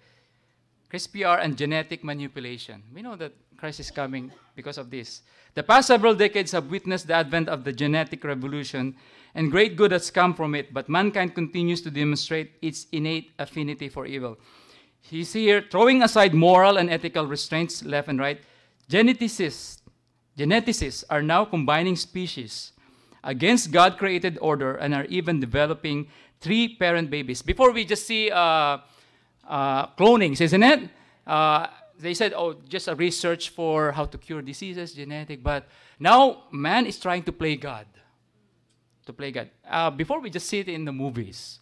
CRISPR and genetic manipulation. We know that Christ is coming because of this. The past several decades have witnessed the advent of the genetic revolution, and great good has come from it, but mankind continues to demonstrate its innate affinity for evil. He's here throwing aside moral and ethical restraints left and right. Geneticists, geneticists are now combining species against God created order and are even developing three parent babies. Before we just see uh, uh, clonings, isn't it? Uh, they said, oh, just a research for how to cure diseases, genetic. But now man is trying to play God. To play God. Uh, before we just see it in the movies,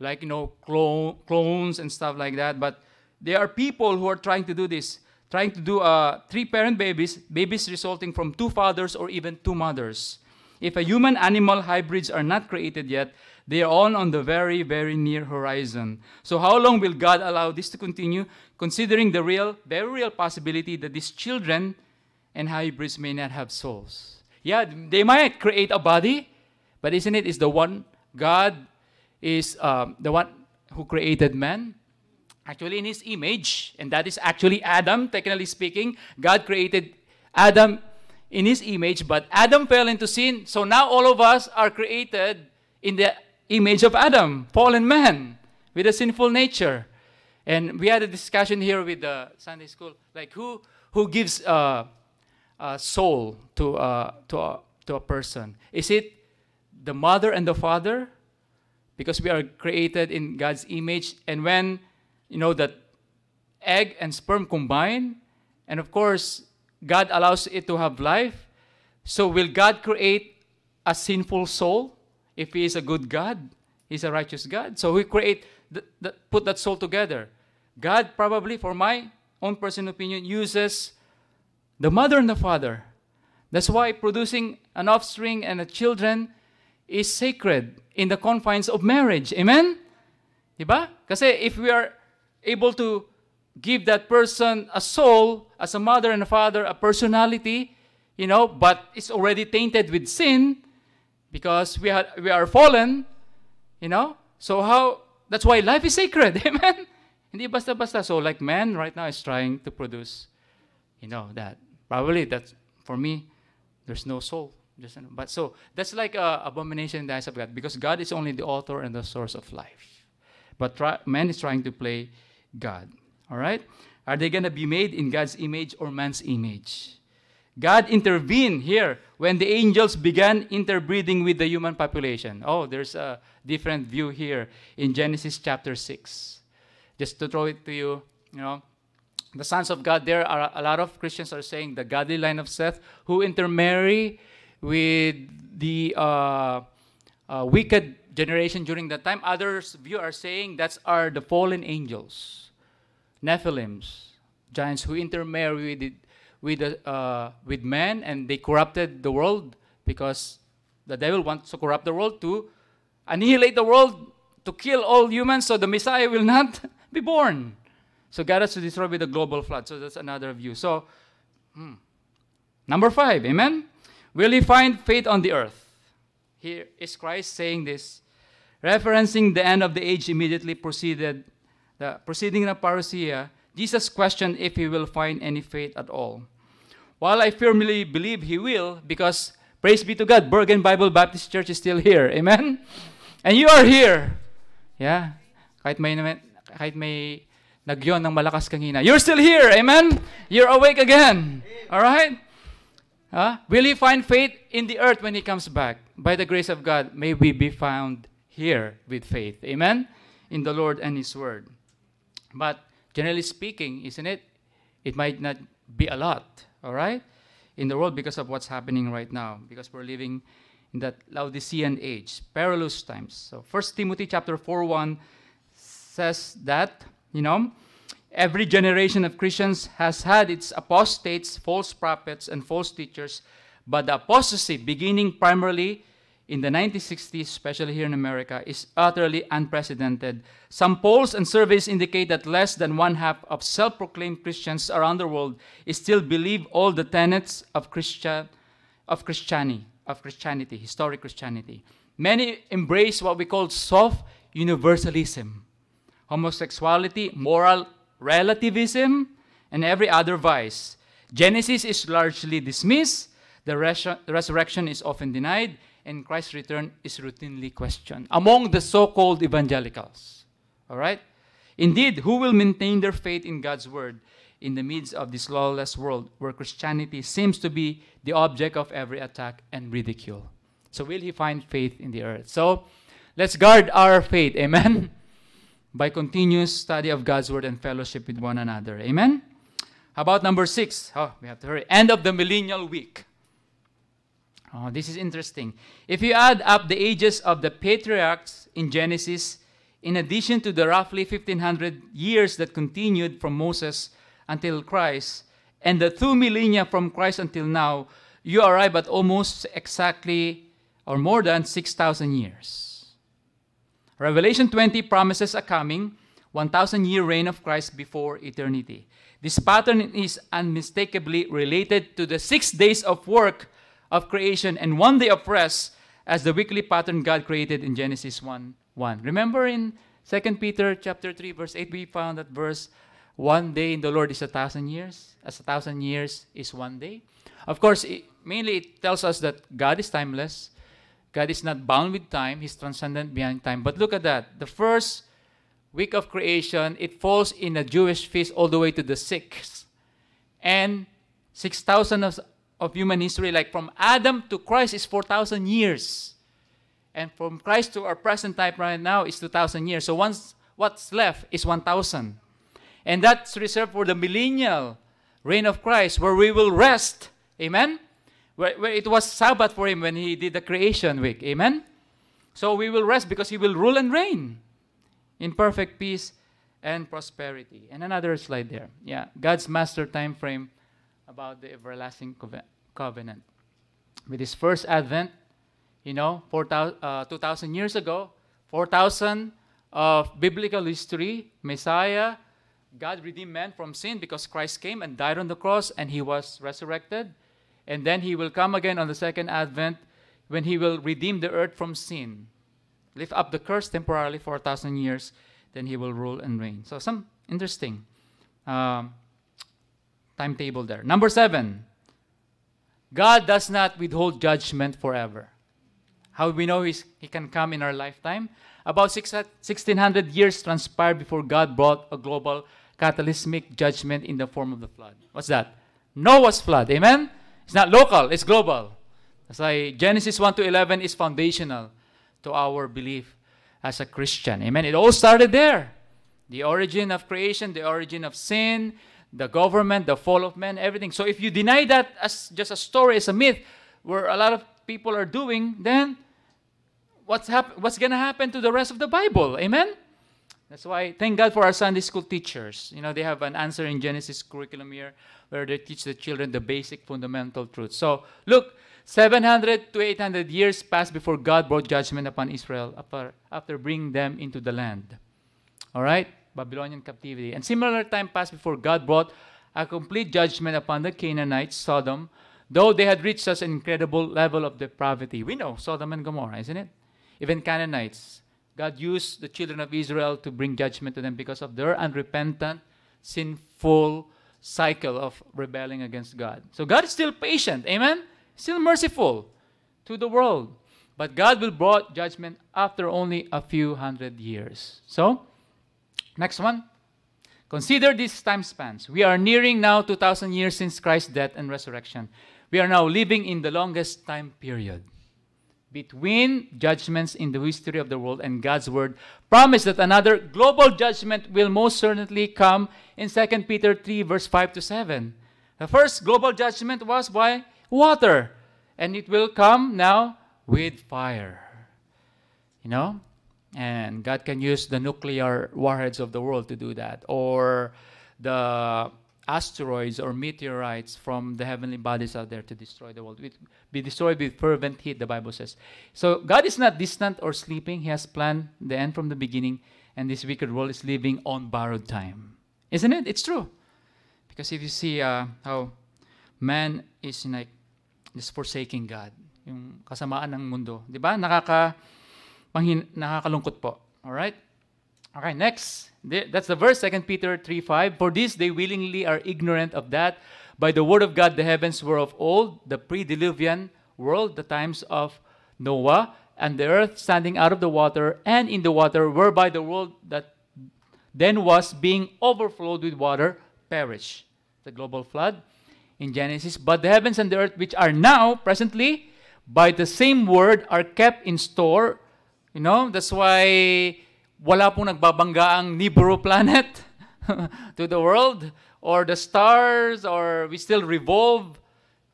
like you know, clone, clones and stuff like that. But there are people who are trying to do this, trying to do uh, three-parent babies, babies resulting from two fathers or even two mothers. If a human-animal hybrids are not created yet, they are all on the very, very near horizon. So how long will God allow this to continue, considering the real, very real possibility that these children and hybrids may not have souls? Yeah, they might create a body, but isn't it is the one God is um, the one who created man? Actually, in his image, and that is actually Adam, technically speaking. God created Adam in his image, but Adam fell into sin. So now all of us are created in the image of Adam, fallen man with a sinful nature. And we had a discussion here with the Sunday school, like who who gives a soul to uh, to a, to a person? Is it the mother and the father? Because we are created in God's image, and when you know that egg and sperm combine, and of course God allows it to have life. So will God create a sinful soul? if he is a good God, he's a righteous God. So we create, the, the, put that soul together. God probably, for my own personal opinion, uses the mother and the father. That's why producing an offspring and a children is sacred in the confines of marriage. Amen? Diba? Kasi if we are able to give that person a soul as a mother and a father, a personality, you know, but it's already tainted with sin, because we are, we are fallen, you know? So how, that's why life is sacred, amen? Hindi basta-basta. So like man right now is trying to produce, you know, that. Probably that's, for me, there's no soul. Just, but so that's like a abomination in the eyes of God because God is only the author and the source of life. But try, man is trying to play God. All right? Are they going to be made in God's image or man's image? God intervened here when the angels began interbreeding with the human population. Oh, there's a different view here in Genesis chapter 6. Just to throw it to you, you know, the sons of God, there are a lot of Christians are saying the godly line of Seth who intermarry with the uh, uh, wicked generation during that time. Others view are saying that's are the fallen angels, Nephilims, giants who intermarry with with, uh, with men and they corrupted the world because the devil wants to corrupt the world to annihilate the world, to kill all humans so the Messiah will not be born. So God has to destroy with a global flood. So that's another view. So, hmm. number five, amen? Will he find faith on the earth? Here is Christ saying this, referencing the end of the age immediately preceded the proceeding of parousia Jesus questioned if he will find any faith at all. While I firmly believe he will, because praise be to God, Bergen Bible Baptist Church is still here. Amen? And you are here. Yeah? Kahit may, kahit may nagyon ng malakas kanina. You're still here. Amen? You're awake again. All right? Huh? Will he find faith in the earth when he comes back? By the grace of God, may we be found here with faith. Amen? In the Lord and his word. But generally speaking, isn't it? It might not be a lot, all right, in the world because of what's happening right now, because we're living in that Laodicean age, perilous times. So 1 Timothy chapter 4 1 says that, you know, every generation of Christians has had its apostates, false prophets, and false teachers, but the apostasy beginning primarily in the 1960s, especially here in America, is utterly unprecedented. Some polls and surveys indicate that less than one half of self proclaimed Christians around the world still believe all the tenets of, Christian, of Christianity, of Christianity, historic Christianity. Many embrace what we call soft universalism, homosexuality, moral relativism, and every other vice. Genesis is largely dismissed, the resurrection is often denied, and Christ's return is routinely questioned among the so called evangelicals. All right? Indeed, who will maintain their faith in God's word in the midst of this lawless world where Christianity seems to be the object of every attack and ridicule? So, will he find faith in the earth? So, let's guard our faith, amen? By continuous study of God's word and fellowship with one another, amen? How about number six? Oh, we have to hurry. End of the millennial week. Oh, this is interesting. If you add up the ages of the patriarchs in Genesis, in addition to the roughly 1500 years that continued from Moses until Christ, and the two millennia from Christ until now, you arrive at almost exactly or more than 6,000 years. Revelation 20 promises a coming 1,000 year reign of Christ before eternity. This pattern is unmistakably related to the six days of work of creation and one day of rest as the weekly pattern God created in Genesis 1 1. Remember in 2 Peter chapter 3, verse 8, we found that verse one day in the Lord is a thousand years, as a thousand years is one day. Of course, it, mainly it tells us that God is timeless. God is not bound with time, He's transcendent beyond time. But look at that. The first week of creation, it falls in a Jewish feast all the way to the sixth. And 6,000 of, of human history, like from Adam to Christ, is 4,000 years. And from Christ to our present time right now is 2,000 years. So once what's left is 1,000. And that's reserved for the millennial reign of Christ, where we will rest. Amen? Where, where it was Sabbath for him when he did the creation week. Amen? So we will rest because he will rule and reign in perfect peace and prosperity. And another slide there. Yeah, God's master time frame about the everlasting covenant. With his first advent, you know, 4, uh, 2,000 years ago, 4,000 of biblical history, Messiah, God redeemed man from sin because Christ came and died on the cross and he was resurrected. And then he will come again on the second advent when he will redeem the earth from sin lift up the curse temporarily for a thousand years, then he will rule and reign. So, some interesting um, timetable there. Number seven, God does not withhold judgment forever. How we know he's, he can come in our lifetime? About 1600 uh, years transpired before God brought a global cataclysmic judgment in the form of the flood. What's that? Noah's flood. Amen? It's not local, it's global. That's why Genesis 1 to 11 is foundational to our belief as a Christian. Amen. It all started there. The origin of creation, the origin of sin, the government, the fall of man, everything. So if you deny that as just a story, as a myth, where a lot of people are doing, then what's hap- what's to happen to the rest of the Bible? Amen. That's why thank God for our Sunday school teachers. You know, they have an answer in Genesis curriculum here where they teach the children the basic fundamental truths. So, look, 700 to 800 years passed before God brought judgment upon Israel after, after bringing them into the land. All right? Babylonian captivity. And similar time passed before God brought a complete judgment upon the Canaanites, Sodom, though they had reached such an incredible level of depravity. We know Sodom and Gomorrah, isn't it? Even Canaanites. God used the children of Israel to bring judgment to them because of their unrepentant, sinful cycle of rebelling against God. So God is still patient. Amen? still merciful to the world. But God will brought judgment after only a few hundred years. So, next one. Consider these time spans. We are nearing now 2,000 years since Christ's death and resurrection. We are now living in the longest time period between judgments in the history of the world and God's word promise that another global judgment will most certainly come in 2 Peter 3 verse 5 to 7. The first global judgment was by water, and it will come now with fire. You know? And God can use the nuclear warheads of the world to do that, or the asteroids or meteorites from the heavenly bodies out there to destroy the world. Be destroyed with fervent heat, the Bible says. So God is not distant or sleeping. He has planned the end from the beginning, and this wicked world is living on borrowed time. Isn't it? It's true. Because if you see uh, how man is like is forsaking God. Yung kasamaan ng mundo. Di ba? Nakaka, panghin, nakakalungkot po. Alright? Okay, next. That's the verse, 2 Peter 3.5. For this they willingly are ignorant of that. By the word of God the heavens were of old, the pre-diluvian world, the times of Noah, and the earth standing out of the water and in the water, whereby the world that then was being overflowed with water perished. The global flood in Genesis. But the heavens and the earth, which are now, presently, by the same word, are kept in store. You know, that's why wala pong nagbabangga ang Nibiru planet to the world or the stars, or we still revolve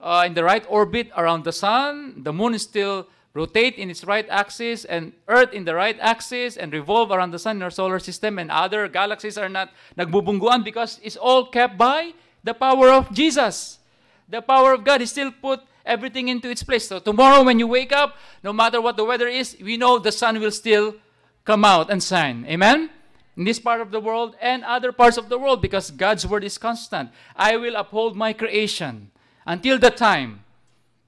uh, in the right orbit around the sun. The moon is still rotate in its right axis, and Earth in the right axis, and revolve around the sun in our solar system, and other galaxies are not nagbubungguan because it's all kept by the power of Jesus. The power of God. He still put everything into its place. So tomorrow when you wake up, no matter what the weather is, we know the sun will still come out and shine. Amen? In this part of the world and other parts of the world because God's word is constant. I will uphold my creation until the time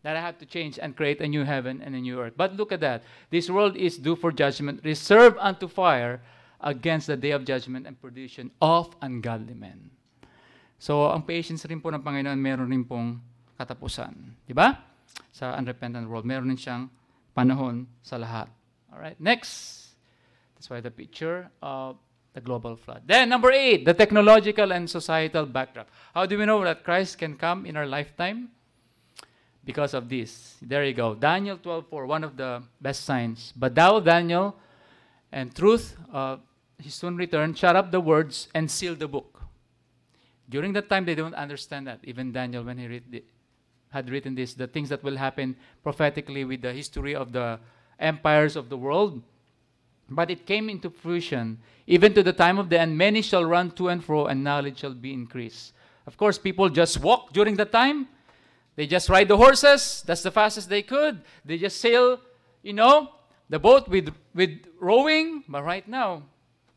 that I have to change and create a new heaven and a new earth. But look at that. This world is due for judgment, reserved unto fire against the day of judgment and perdition of ungodly men. So, ang patience rin po ng Panginoon, meron rin pong katapusan. Di ba? Sa unrepentant world, meron din siyang panahon sa lahat. Alright, next. That's why the picture of the global flood. Then, number eight, the technological and societal backdrop. How do we know that Christ can come in our lifetime? Because of this. There you go. Daniel 12.4, one of the best signs. But thou, Daniel, and truth, uh, his soon return, shut up the words and seal the book. During that time, they don't understand that. Even Daniel, when he read the, had written this, the things that will happen prophetically with the history of the empires of the world. But it came into fruition, even to the time of the end, many shall run to and fro, and knowledge shall be increased. Of course, people just walk during the time. They just ride the horses. That's the fastest they could. They just sail, you know, the boat with, with rowing. But right now,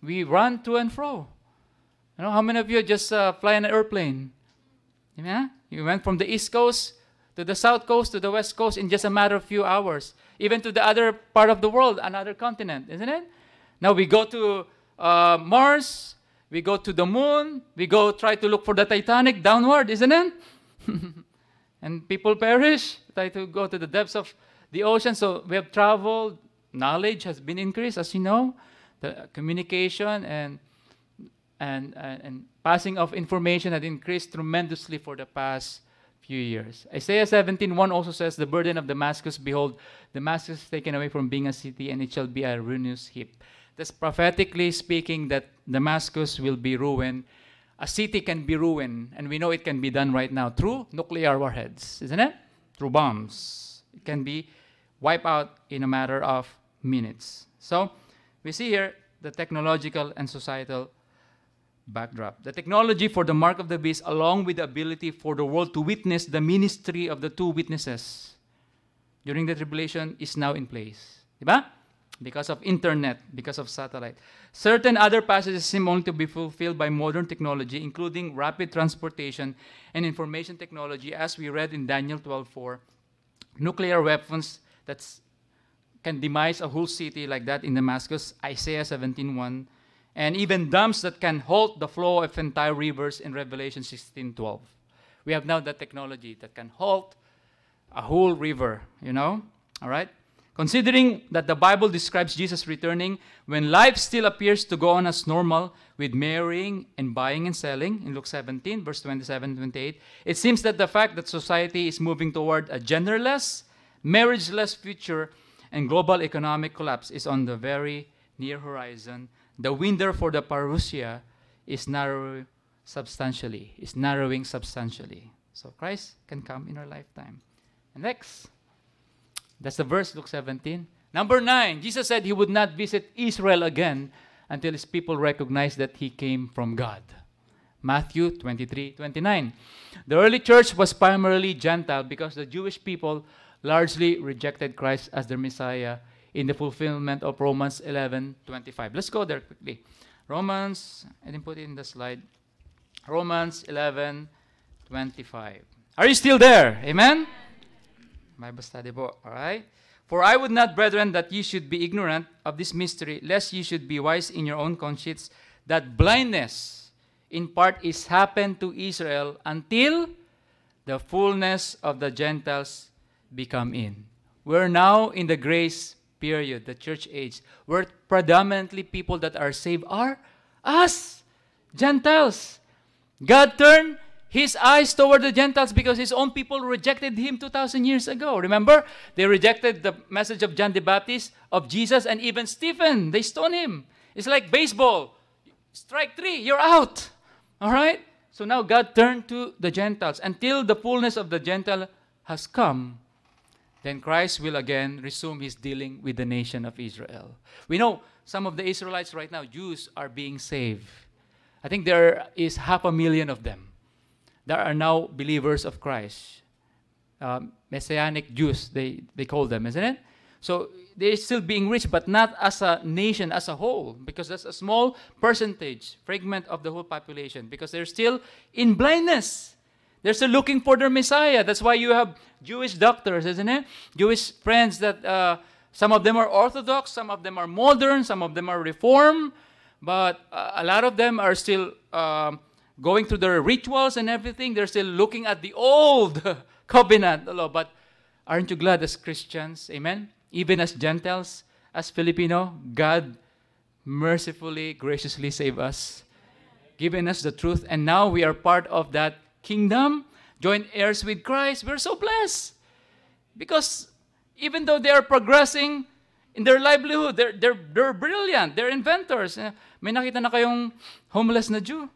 we run to and fro. You know, how many of you just uh, fly an airplane? Yeah? You went from the East Coast to the South Coast to the West Coast in just a matter of few hours, even to the other part of the world, another continent, isn't it? Now we go to uh, Mars, we go to the moon, we go try to look for the Titanic downward, isn't it? and people perish, try to go to the depths of the ocean. So we have traveled, knowledge has been increased, as you know, the communication and and, and, and passing of information had increased tremendously for the past few years. Isaiah 17:1 also says, "The burden of Damascus, behold, Damascus is taken away from being a city, and it shall be a ruinous heap." That's prophetically speaking that Damascus will be ruined. A city can be ruined, and we know it can be done right now through nuclear warheads, isn't it? Through bombs. It can be wiped out in a matter of minutes. So, we see here the technological and societal backdrop. The technology for the mark of the beast, along with the ability for the world to witness the ministry of the two witnesses during the tribulation, is now in place. Diba? Because of internet, because of satellite. Certain other passages seem only to be fulfilled by modern technology, including rapid transportation and information technology, as we read in Daniel 12:4. Nuclear weapons that can demise a whole city like that in Damascus, Isaiah 17:1 and even dams that can halt the flow of entire rivers in Revelation 16:12. We have now the technology that can halt a whole river, you know? All right? Considering that the Bible describes Jesus returning when life still appears to go on as normal with marrying and buying and selling in Luke 17, verse 27 28, it seems that the fact that society is moving toward a genderless, marriageless future and global economic collapse is on the very near horizon the window for the parousia is narrow substantially, is narrowing substantially. So Christ can come in our lifetime. And next, that's the verse, Luke 17. Number nine, Jesus said he would not visit Israel again until his people recognize that he came from God. Matthew 23 29. The early church was primarily Gentile because the Jewish people largely rejected Christ as their Messiah in the fulfillment of Romans 11:25. Let's go there quickly. Romans, I didn't put it in the slide. Romans 11:25. Are you still there? Amen? Bible study po. All right? For I would not, brethren, that ye should be ignorant of this mystery, lest ye should be wise in your own conscience, that blindness in part is happened to Israel until the fullness of the Gentiles become in. We're now in the grace period, the church age, where predominantly people that are saved are us, Gentiles. God turned his eyes toward the Gentiles because his own people rejected him 2,000 years ago. Remember? They rejected the message of John the Baptist, of Jesus, and even Stephen. They stoned him. It's like baseball. Strike three, you're out. All right? So now God turned to the Gentiles until the fullness of the Gentile has come. Then Christ will again resume his dealing with the nation of Israel. We know some of the Israelites right now, Jews, are being saved. I think there is half a million of them that are now believers of Christ. Um, Messianic Jews, they, they call them, isn't it? So they're still being reached, but not as a nation as a whole, because that's a small percentage, fragment of the whole population, because they're still in blindness. They're still looking for their Messiah. That's why you have Jewish doctors, isn't it? Jewish friends that uh, some of them are Orthodox, some of them are modern, some of them are Reform, but uh, a lot of them are still um, going through their rituals and everything. They're still looking at the old covenant. But aren't you glad as Christians? Amen? Even as Gentiles, as Filipino, God mercifully, graciously saved us, given us the truth, and now we are part of that kingdom, joint heirs with Christ. We're so blessed. Because even though they are progressing in their livelihood, they're, they're, they're brilliant, they're inventors. Eh, may nakita na kayong homeless na Jew.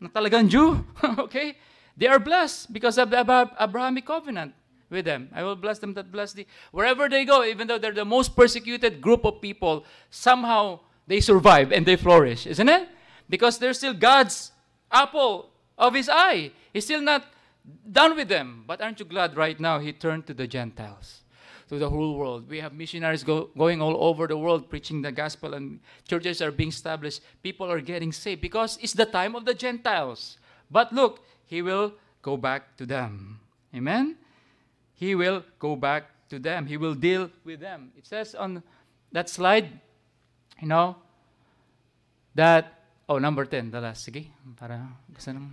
Na talagang Jew. okay? They are blessed because of the Abrahamic covenant with them. I will bless them that bless thee. Wherever they go, even though they're the most persecuted group of people, somehow they survive and they flourish, isn't it? Because they're still God's apple of his eye. He's still not done with them. But aren't you glad right now he turned to the Gentiles, to the whole world? We have missionaries go, going all over the world preaching the gospel, and churches are being established. People are getting saved because it's the time of the Gentiles. But look, he will go back to them. Amen? He will go back to them. He will deal with them. It says on that slide, you know, that Oh, number 10, the last. Sige, para gusto nang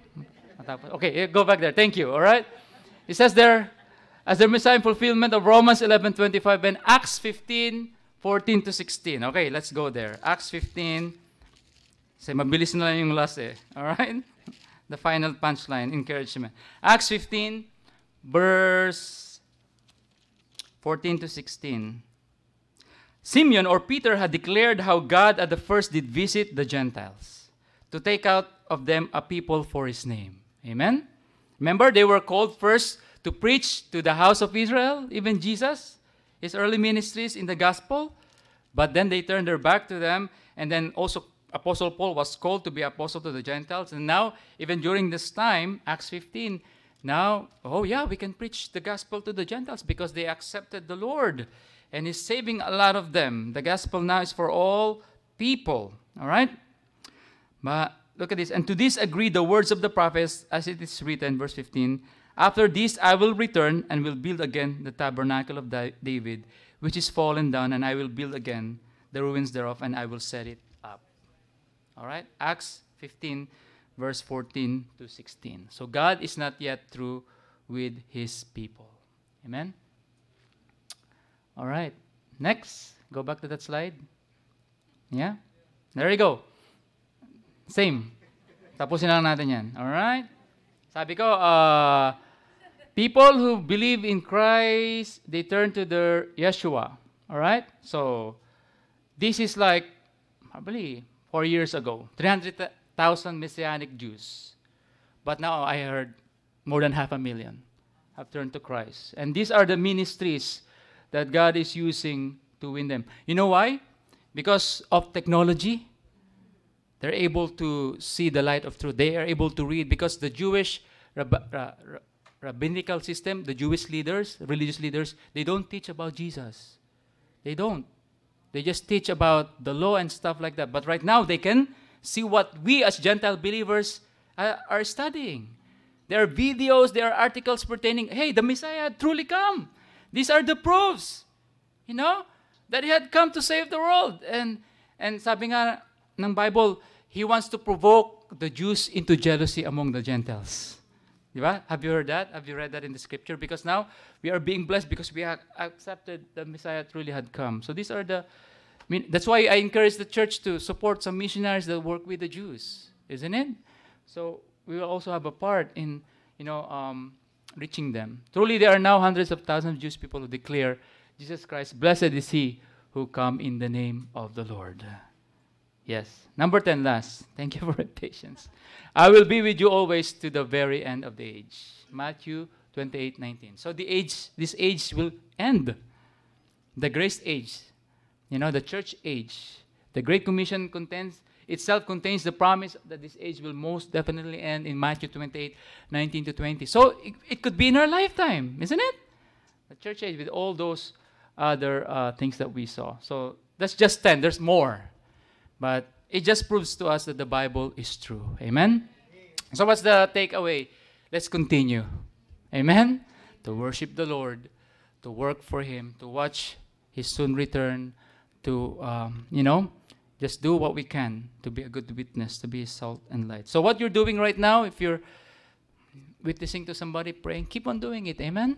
matapos. Okay, go back there. Thank you, all right? It says there, as the Messiah fulfillment of Romans 11:25 and Acts 15, 14 to 16. Okay, let's go there. Acts 15. Say, mabilis na lang yung last eh. All right? The final punchline, encouragement. Acts 15, verse 14 to 16. Simeon or Peter had declared how God at the first did visit the Gentiles to take out of them a people for his name. Amen? Remember, they were called first to preach to the house of Israel, even Jesus, his early ministries in the gospel. But then they turned their back to them, and then also Apostle Paul was called to be apostle to the Gentiles. And now, even during this time, Acts 15, now, oh yeah, we can preach the gospel to the Gentiles because they accepted the Lord. And He's saving a lot of them. The gospel now is for all people. All right? But look at this. And to this agree the words of the prophets as it is written, verse 15. After this I will return and will build again the tabernacle of David, which is fallen down, and I will build again the ruins thereof, and I will set it up. All right? Acts 15, verse 14 to 16. So God is not yet through with his people. Amen? All right. Next. Go back to that slide. Yeah? There you go. Same. Tapusin lang natin yan. Alright? Sabi ko, uh, people who believe in Christ, they turn to their Yeshua. Alright? So, this is like, probably, four years ago, 300,000 Messianic Jews. But now I heard more than half a million have turned to Christ. And these are the ministries that God is using to win them. You know why? Because of technology. They're able to see the light of truth. They are able to read because the Jewish rabbinical system, the Jewish leaders, religious leaders, they don't teach about Jesus. They don't. They just teach about the law and stuff like that. But right now, they can see what we as Gentile believers uh, are studying. There are videos, there are articles pertaining, hey, the Messiah had truly come. These are the proofs, you know, that he had come to save the world. And, and sabi nga ng Bible, he wants to provoke the Jews into jealousy among the Gentiles. Diba? Have you heard that? Have you read that in the scripture? Because now we are being blessed because we have accepted the Messiah truly had come. So these are the, I mean, that's why I encourage the church to support some missionaries that work with the Jews, isn't it? So we will also have a part in, you know, um, reaching them. Truly, there are now hundreds of thousands of Jewish people who declare Jesus Christ, blessed is He who come in the name of the Lord. Yes. Number 10 last. Thank you for your patience. I will be with you always to the very end of the age. Matthew 28 19. So the age, this age will end. The grace age, you know, the church age. The Great Commission contains itself contains the promise that this age will most definitely end in Matthew 28 19 to 20. So it, it could be in our lifetime, isn't it? The church age with all those other uh, things that we saw. So that's just 10. There's more. But it just proves to us that the Bible is true. Amen? So, what's the takeaway? Let's continue. Amen? To worship the Lord, to work for Him, to watch His soon return, to, um, you know, just do what we can to be a good witness, to be salt and light. So, what you're doing right now, if you're witnessing to somebody praying, keep on doing it. Amen?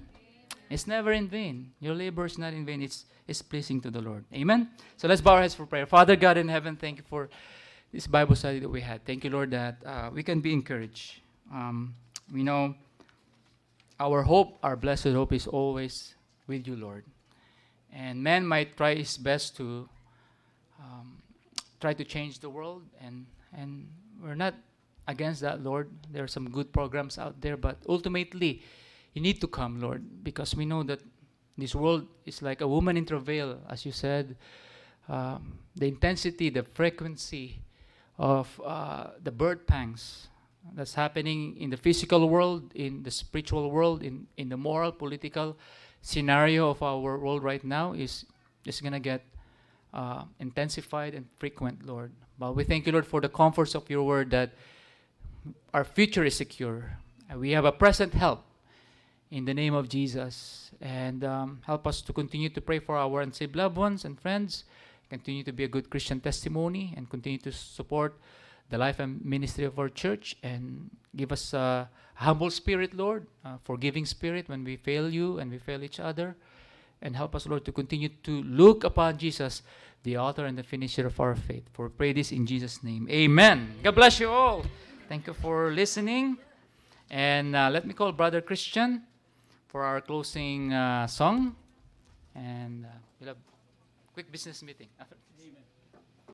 It's never in vain. Your labor is not in vain. It's, it's pleasing to the Lord. Amen? So let's bow our heads for prayer. Father God in heaven, thank you for this Bible study that we had. Thank you, Lord, that uh, we can be encouraged. Um, we know our hope, our blessed hope, is always with you, Lord. And man might try his best to um, try to change the world, and, and we're not against that, Lord. There are some good programs out there, but ultimately, you need to come, Lord, because we know that this world is like a woman in travail, as you said. Um, the intensity, the frequency of uh, the birth pangs that's happening in the physical world, in the spiritual world, in, in the moral, political scenario of our world right now is, is going to get uh, intensified and frequent, Lord. But we thank you, Lord, for the comforts of your word that our future is secure. And we have a present help in the name of Jesus. And um, help us to continue to pray for our unsaved loved ones and friends, continue to be a good Christian testimony, and continue to support the life and ministry of our church. And give us a humble spirit, Lord, a forgiving spirit when we fail you and we fail each other. And help us, Lord, to continue to look upon Jesus, the author and the finisher of our faith. For we pray this in Jesus' name. Amen. God bless you all. Thank you for listening. And uh, let me call Brother Christian for our closing uh, song. And uh, we'll have quick business meeting.